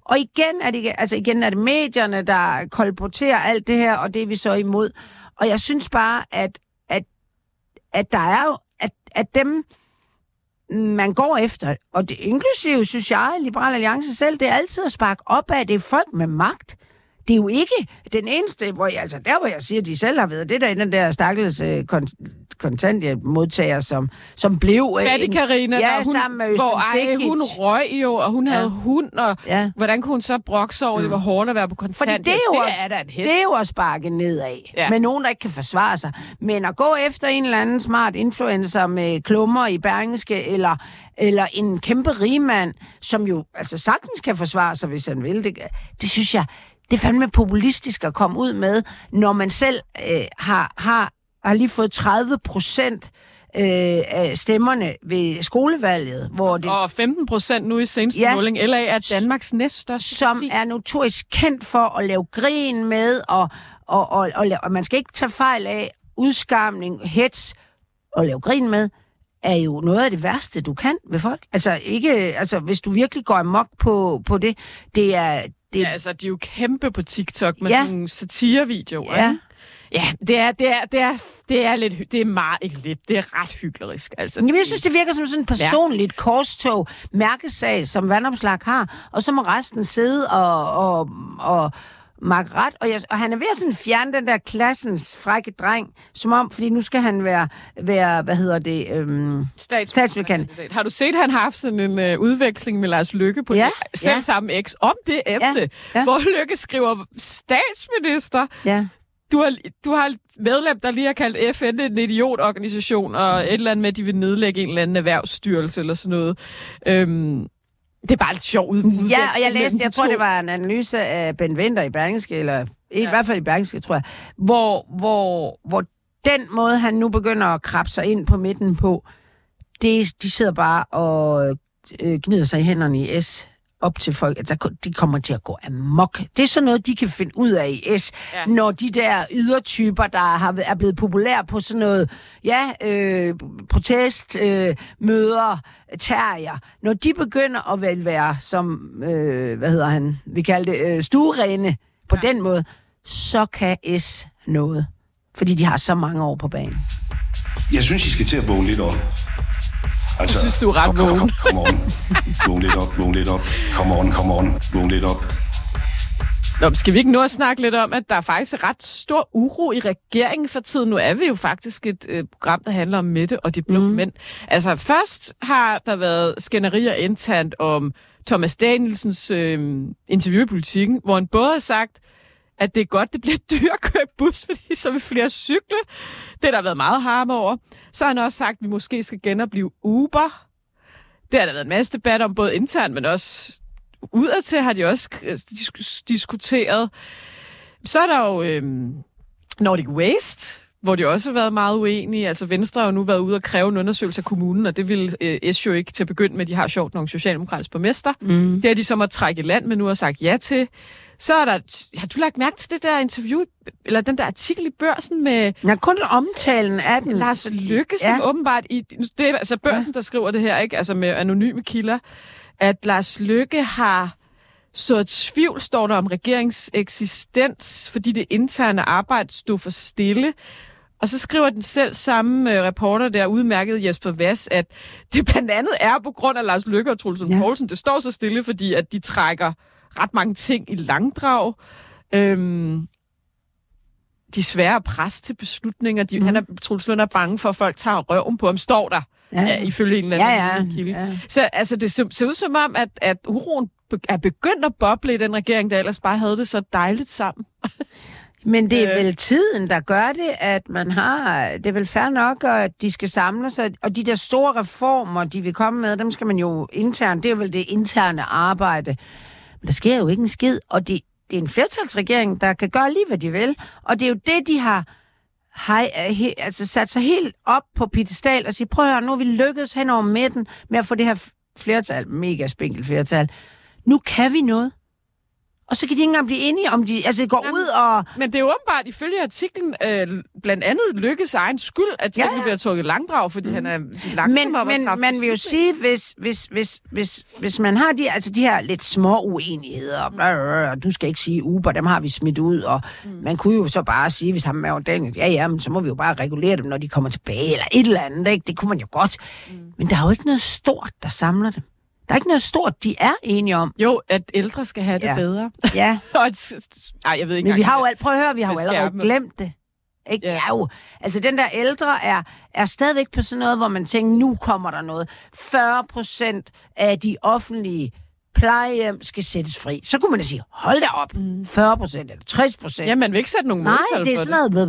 B: Og igen er det, altså igen er det medierne, der kolporterer alt det her, og det er vi så imod. Og jeg synes bare, at, at, at der er jo, at, at dem, man går efter, og det inklusive, synes jeg, Liberal Alliance selv, det er altid at sparke op af, det er folk med magt. Det er jo ikke den eneste, hvor jeg, altså der hvor jeg siger, at de selv har været, det er der den der stakkels øh, kon- kontanthjælpmodtager, som, som blev... øh,
A: Fattig Karina,
B: ja,
A: hun,
B: sammen med
A: hvor ej, hun røg jo, og hun
B: Ja.
A: havde hund, og
B: Ja.
A: hvordan kunne hun så brokse over, mm. det var hårdt at være på
B: Fordi
A: kontanthjælp?
B: det er jo,
A: det
B: også,
A: er da en hits.
B: det er jo at sparke nedad,
A: Ja.
B: med nogen, der ikke kan forsvare sig. Men at gå efter en eller anden smart influencer med klummer i Berlingske, eller, eller en kæmpe rigmand, som jo altså sagtens kan forsvare sig, hvis han vil, det, det synes jeg, det er fandme populistisk at komme ud med, når man selv øh, har, har, har lige fået 30 procent øh, af stemmerne ved skolevalget, hvor det
A: Og 15 procent nu i seneste
B: Ja.
A: måling. LA er Danmarks næststørste
B: som
A: parti.
B: er notorisk kendt for at lave grin med, og, og, og, og, og man skal ikke tage fejl af, udskamning, hets og lave grin med, er jo noget af det værste, du kan ved folk. Altså, ikke, altså hvis du virkelig går amok på, på det, det er... Det,
A: Ja, altså, de er jo kæmpe på TikTok med
B: Ja.
A: nogle satirevideoer.
B: Ja.
A: ikke? Ja, det er, det er, det er, det er lidt, det er meget, ikke lidt, det er ret hyklerisk. Altså,
B: Jamen, jeg synes, det virker som sådan et personligt ja. korstog, mærkesag, som vandopslag har, og så må resten sidde og, og, og makke ret. Og, jeg, og han er ved at sådan fjerne den der klassens frække dreng, som om, fordi nu skal han være, være hvad hedder det, øhm, statsministerkandidat.
A: Har du set, at han har haft sådan en øh, udveksling med Lars Lykke på
B: Ja,
A: selv
B: ja.
A: samme eks om det emne,
B: Ja,
A: ja, hvor Lykke skriver statsminister.
B: Ja.
A: Du har, du har medlem, der lige har kaldt FN en idiotorganisation, og et eller andet med, at de vil nedlægge en eller anden erhvervsstyrelse eller sådan noget. Øhm, det er bare lidt sjovt udveksling
B: Ja, og jeg læste, jeg tror, det var en analyse af Ben Winter i Berlingske, eller i, ja. i hvert fald i Berlingske, tror jeg, hvor, hvor, hvor den måde, han nu begynder at krabbe sig ind på midten på, det, de sidder bare og øh, gnider sig i hænderne i S op til folk. Altså, de kommer til at gå amok. Det er sådan noget, de kan finde ud af i S, ja. Når de der ydertyper, der har, er blevet populære på sådan noget, ja, øh, protestmøder, øh, møder, terrier, når de begynder at vel være som, øh, hvad hedder han, vi kalder det, øh, stuerene på ja. den måde, så kan S noget. Fordi de har så mange år på banen.
J: Jeg synes, I skal til at vågne lidt op. Altså,
A: Jeg synes, du er ret
J: kom, kom,
A: vågen.
J: Kom, kom on. Vågn lidt op, vågn lidt op. Come on, come on. Vågn lidt op.
A: Nå, skal vi ikke nå at snakke lidt om, at der er faktisk er ret stor uro i regeringen for tiden? Nu er vi jo faktisk et øh, program, der handler om Mette og de blå mm. mænd. Altså, først har der været skænderier internt om Thomas Danielsens øh, interview i politikken, hvor han både har sagt, at det er godt, det bliver dyrt at køre bus, fordi så vil flere cykle. Det har der været meget harme over. Så har han også sagt, at vi måske skal genopleve Uber. Det har der været en masse debat om, både internt, men også udadtil har de også øh, dis- diskuteret. Så er der jo øhm, Nordic Waste, hvor de også har været meget uenige. Altså Venstre har jo nu været ude og kræve en undersøgelse af kommunen, og det vil øh, S jo ikke til at begynde med. De har sjovt nogle socialdemokratiske borgmester. Mm. Det har de så måtte trække i land, men nu har sagt ja til. Så er der... Har du lagt mærke til det der interview, eller den der artikel i børsen med...
B: Ja, kun omtalen af den.
A: Lars Lykke, som ja. åbenbart... I, det er altså børsen, der skriver det her, ikke? Altså med anonyme kilder, at Lars Lykke har så tvivl, står der om regeringens eksistens, fordi det interne arbejde stod for stille. Og så skriver den selv samme øh, reporter der, udmærket Jesper Vass, at det blandt andet er på grund af Lars Lykke og Troels Lund
B: Ja.
A: Poulsen. Det står så stille, fordi at de trækker ret mange ting i langdrag. Øhm, de svære at presse til beslutninger. De, mm. han er, Troels Lund er bange for, at folk tager røven på ham, står der,
B: Ja.
A: ja. Ja, ifølge en eller
B: Ja,
A: anden
B: ja.
A: kilde.
B: Ja.
A: Så altså, det ser, ser ud som om, at, at uroen er begyndt at boble i den regering, der ellers bare havde det så dejligt sammen.
B: Men det er
A: Øh.
B: vel tiden, der gør det, at man har... Det er vel fair nok, at de skal samle sig. Og de der store reformer, de vil komme med, dem skal man jo internt... Det er vel det interne arbejde. Men der sker jo ikke en skid, og det, det er en flertalsregering, der kan gøre lige, hvad de vil. Og det er jo det, de har hej, øh, he, altså sat sig helt op på pedestal og sige, prøv at høre, nu er vi lykkedes hen over midten med at få det her flertal, mega spinkelt flertal. Nu kan vi noget. Og så kan de ikke engang blive enige om, de altså, går ud og...
A: Men det er jo åbenbart, ifølge artiklen, øh, blandt andet lykkes egen skyld, at
B: Ja,
A: Teddy
B: ja.
A: bliver trukket langdrag, fordi mm. han er langsom
B: Men, men man vil jo sige, hvis, hvis, hvis, hvis, hvis man har de, altså de her lidt små uenigheder, og bla, bla, du skal ikke sige Uber, dem har vi smidt ud, og mm. man kunne jo så bare sige, hvis han med den, ja ja, men så må vi jo bare regulere dem, når de kommer tilbage, eller et eller andet, ikke? det kunne man jo godt. Mm. Men der er jo ikke noget stort, der samler dem. Der er ikke noget stort, de er enige om.
A: Jo, at ældre skal have det
B: Ja.
A: bedre.
B: Ja,
A: Og et- Ej, jeg ved ikke
B: men vi har jo alt, prøv at høre, vi har jo allerede glemt det. Ikke?
A: Ja.
B: Jo, altså den der ældre er, er stadigvæk på sådan noget, hvor man tænker, nu kommer der noget. 40 procent af de offentlige plejehjem skal sættes fri. Så kunne man da sige, hold da op, 40 procent eller 60 procent.
A: Ja, man vil ikke sætte nogen
B: Nej,
A: måltal
B: det er sådan noget, blah,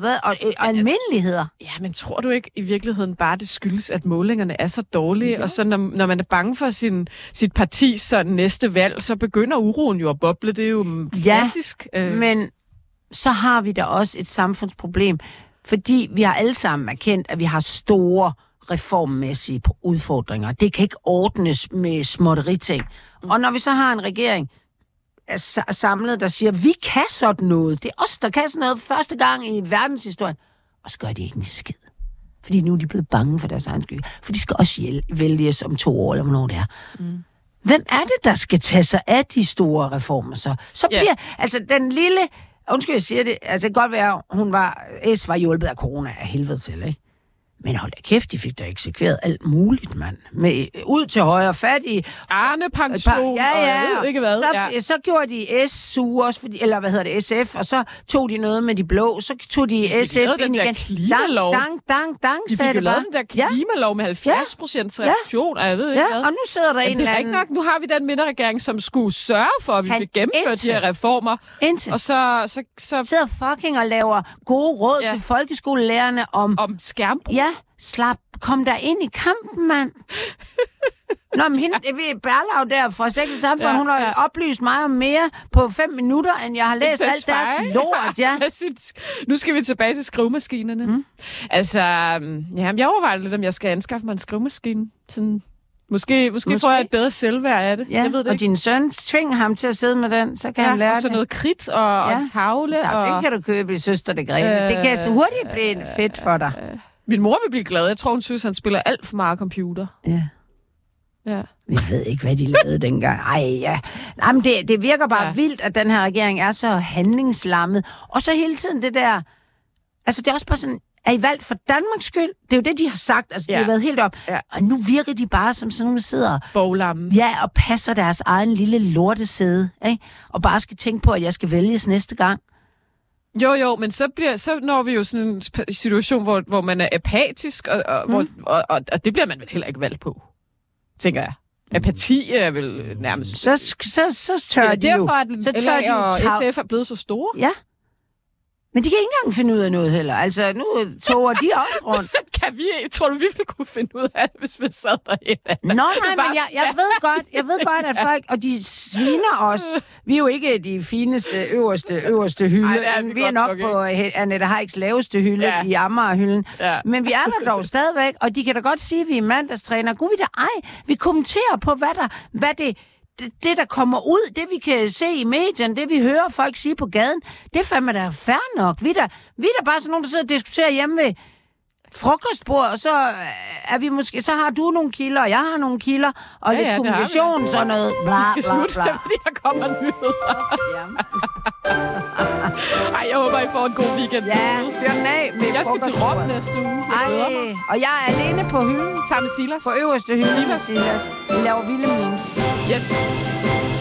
B: blah, og, og almindeligheder.
A: Ja, men tror du ikke i virkeligheden bare, det skyldes, at målingerne er så dårlige? Ja. Og så når, når man er bange for sin, sit partis så næste valg, så begynder uroen jo at boble. Det er jo mm,
B: Ja,
A: klassisk. øh,
B: Men så har vi da også et samfundsproblem, fordi vi har alle sammen erkendt, at vi har store reformmæssige udfordringer. Det kan ikke ordnes med småtteriting. Mm. Og når vi så har en regering er sa- samlet, der siger, vi kan sådan noget. Det er os, der kan sådan noget første gang i verdenshistorien. Og så gør de ikke en skid. Fordi nu er de blevet bange for deres egen skyld. For de skal også vælges om to år, eller hvornår det er. Mm. Hvem er det, der skal tage sig af de store reformer så? Så
A: Ja.
B: bliver, altså den lille, undskyld, jeg siger det, altså det kan godt være, hun var, S var hjulpet af corona af helvede til, ikke? Men hold da kæft, de fik da eksekveret alt muligt, mand. Med, ud til højre fat i...
A: Arne-pension,
B: ja,
A: og
B: ja,
A: jeg ved ikke hvad.
B: Så,
A: Ja.
B: så gjorde de SU også, fordi, eller hvad hedder det, SF, og så tog de noget med de blå, så tog de SF
A: den
B: ind
A: der
B: igen.
A: klimalov.
B: Dang, dang, dang, dang,
A: De
B: sagde det bare.
A: den der klimalov med 70 procents reduktion, og jeg ved ikke
B: Ja,
A: hvad.
B: og nu sidder der en
A: Jamen, det
B: eller
A: er
B: anden...
A: nok. Nu har vi den midterregering, som skulle sørge for, at vi
B: Han
A: fik gennemført de
B: indtil-
A: her reformer.
B: Indtil.
A: Og så, så, så
B: sidder fucking og laver gode råd
A: Ja.
B: ja. til folkeskolelærerne om...
A: om skærmbrug.
B: Ja, slap, kom der ind i kampen, mand. Nå, men hende, det ved Berlau der fra Sex og Samfund,
A: Ja,
B: hun har
A: ja.
B: oplyst mig om mere på fem minutter, end jeg har læst alt deres lort, ja.
A: Nu skal vi tilbage til skrivemaskinerne. Mm. Altså, øhm, ja, jeg overvejer lidt, om jeg skal anskaffe mig en skrivemaskine. Sådan, måske, måske, måske får jeg et bedre selvværd af det.
B: ja.
A: Jeg ved det
B: og
A: ikke.
B: din søn, tving ham til at sidde med den, så kan
A: ja,
B: han lære
A: og så
B: det.
A: noget kridt og, ja. og tavle.
B: Så,
A: og,
B: Den kan du købe i Søster det Grene. Øh, det kan så hurtigt blive fedt for dig.
A: Min mor vil blive glad. Jeg tror, hun synes, han spiller alt for meget computer.
B: Ja.
A: Ja.
B: Jeg ved ikke, hvad de lavede dengang. Ej, ja. Nej, men det, det virker bare
A: Ja.
B: vildt, at den her regering er så handlingslammet. Og så hele tiden det der... Altså, det er også bare sådan... Er I valgt for Danmarks skyld? Det er jo det, de har sagt. Altså, ja.
A: Ja.
B: de har været helt op.
A: Ja.
B: Og nu virker de bare som sådan nogle, der sidder
A: Boglammen.
B: ja, og passer deres egen lille lortesæde. Ikke? Og bare skal tænke på, at jeg skal vælges næste gang.
A: Jo, jo, men så, bliver, så når vi jo sådan en situation, hvor, hvor man er apatisk, og, og, mm. hvor, og, og, og det bliver man vel heller ikke valgt på, tænker jeg. Apati er vel nærmest...
B: Så, så, så tør
A: er
B: de jo.
A: derfor, at
B: så tør de
A: LA
B: jo
A: og SF er blevet så store.
B: Ja. Men de kan ikke engang finde ud af noget heller. Altså, nu toger de også rundt.
A: Kan vi, tror du, vi ville kunne finde ud af det, hvis vi sad derinde?
B: Nå, nej, men jeg, jeg ved godt, jeg ved godt, at folk, og de sviner os. Vi er jo ikke de fineste, øverste, øverste hylde.
A: Ej, er vi
B: vi er nok
A: nok
B: på uh, Annette Heiks laveste hylde
A: ja.
B: i Amagerhylden.
A: Ja.
B: Men vi er der dog stadigvæk, og de kan da godt sige, at vi er mandagstræner. Gud, vi da ej. Vi kommenterer på, hvad, der, hvad det, det, det, der kommer ud, det vi kan se i medierne, det vi hører folk sige på gaden, det er fandme da fair nok. Vi er da, vi er da bare sådan nogen, der sidder og diskuterer hjemme ved frokostbord, og så øh, er vi måske, så har du nogle kilder, og jeg har nogle kilder, og
A: Ja,
B: lidt
A: ja,
B: kommunikation, sådan noget bla,
A: Vi skal
B: bla,
A: slutte,
B: bla.
A: fordi der kommer nyheder. Ej, jeg håber, I får en god weekend.
B: Ja, fyr den af med
A: Jeg skal til Rom næste uge. Jeg.
B: Ej, og jeg er alene på hylden,
A: Sammen med Silas.
B: på øverste hylde,
A: Silas.
B: Silas. Vi laver vilde memes.
A: Yes.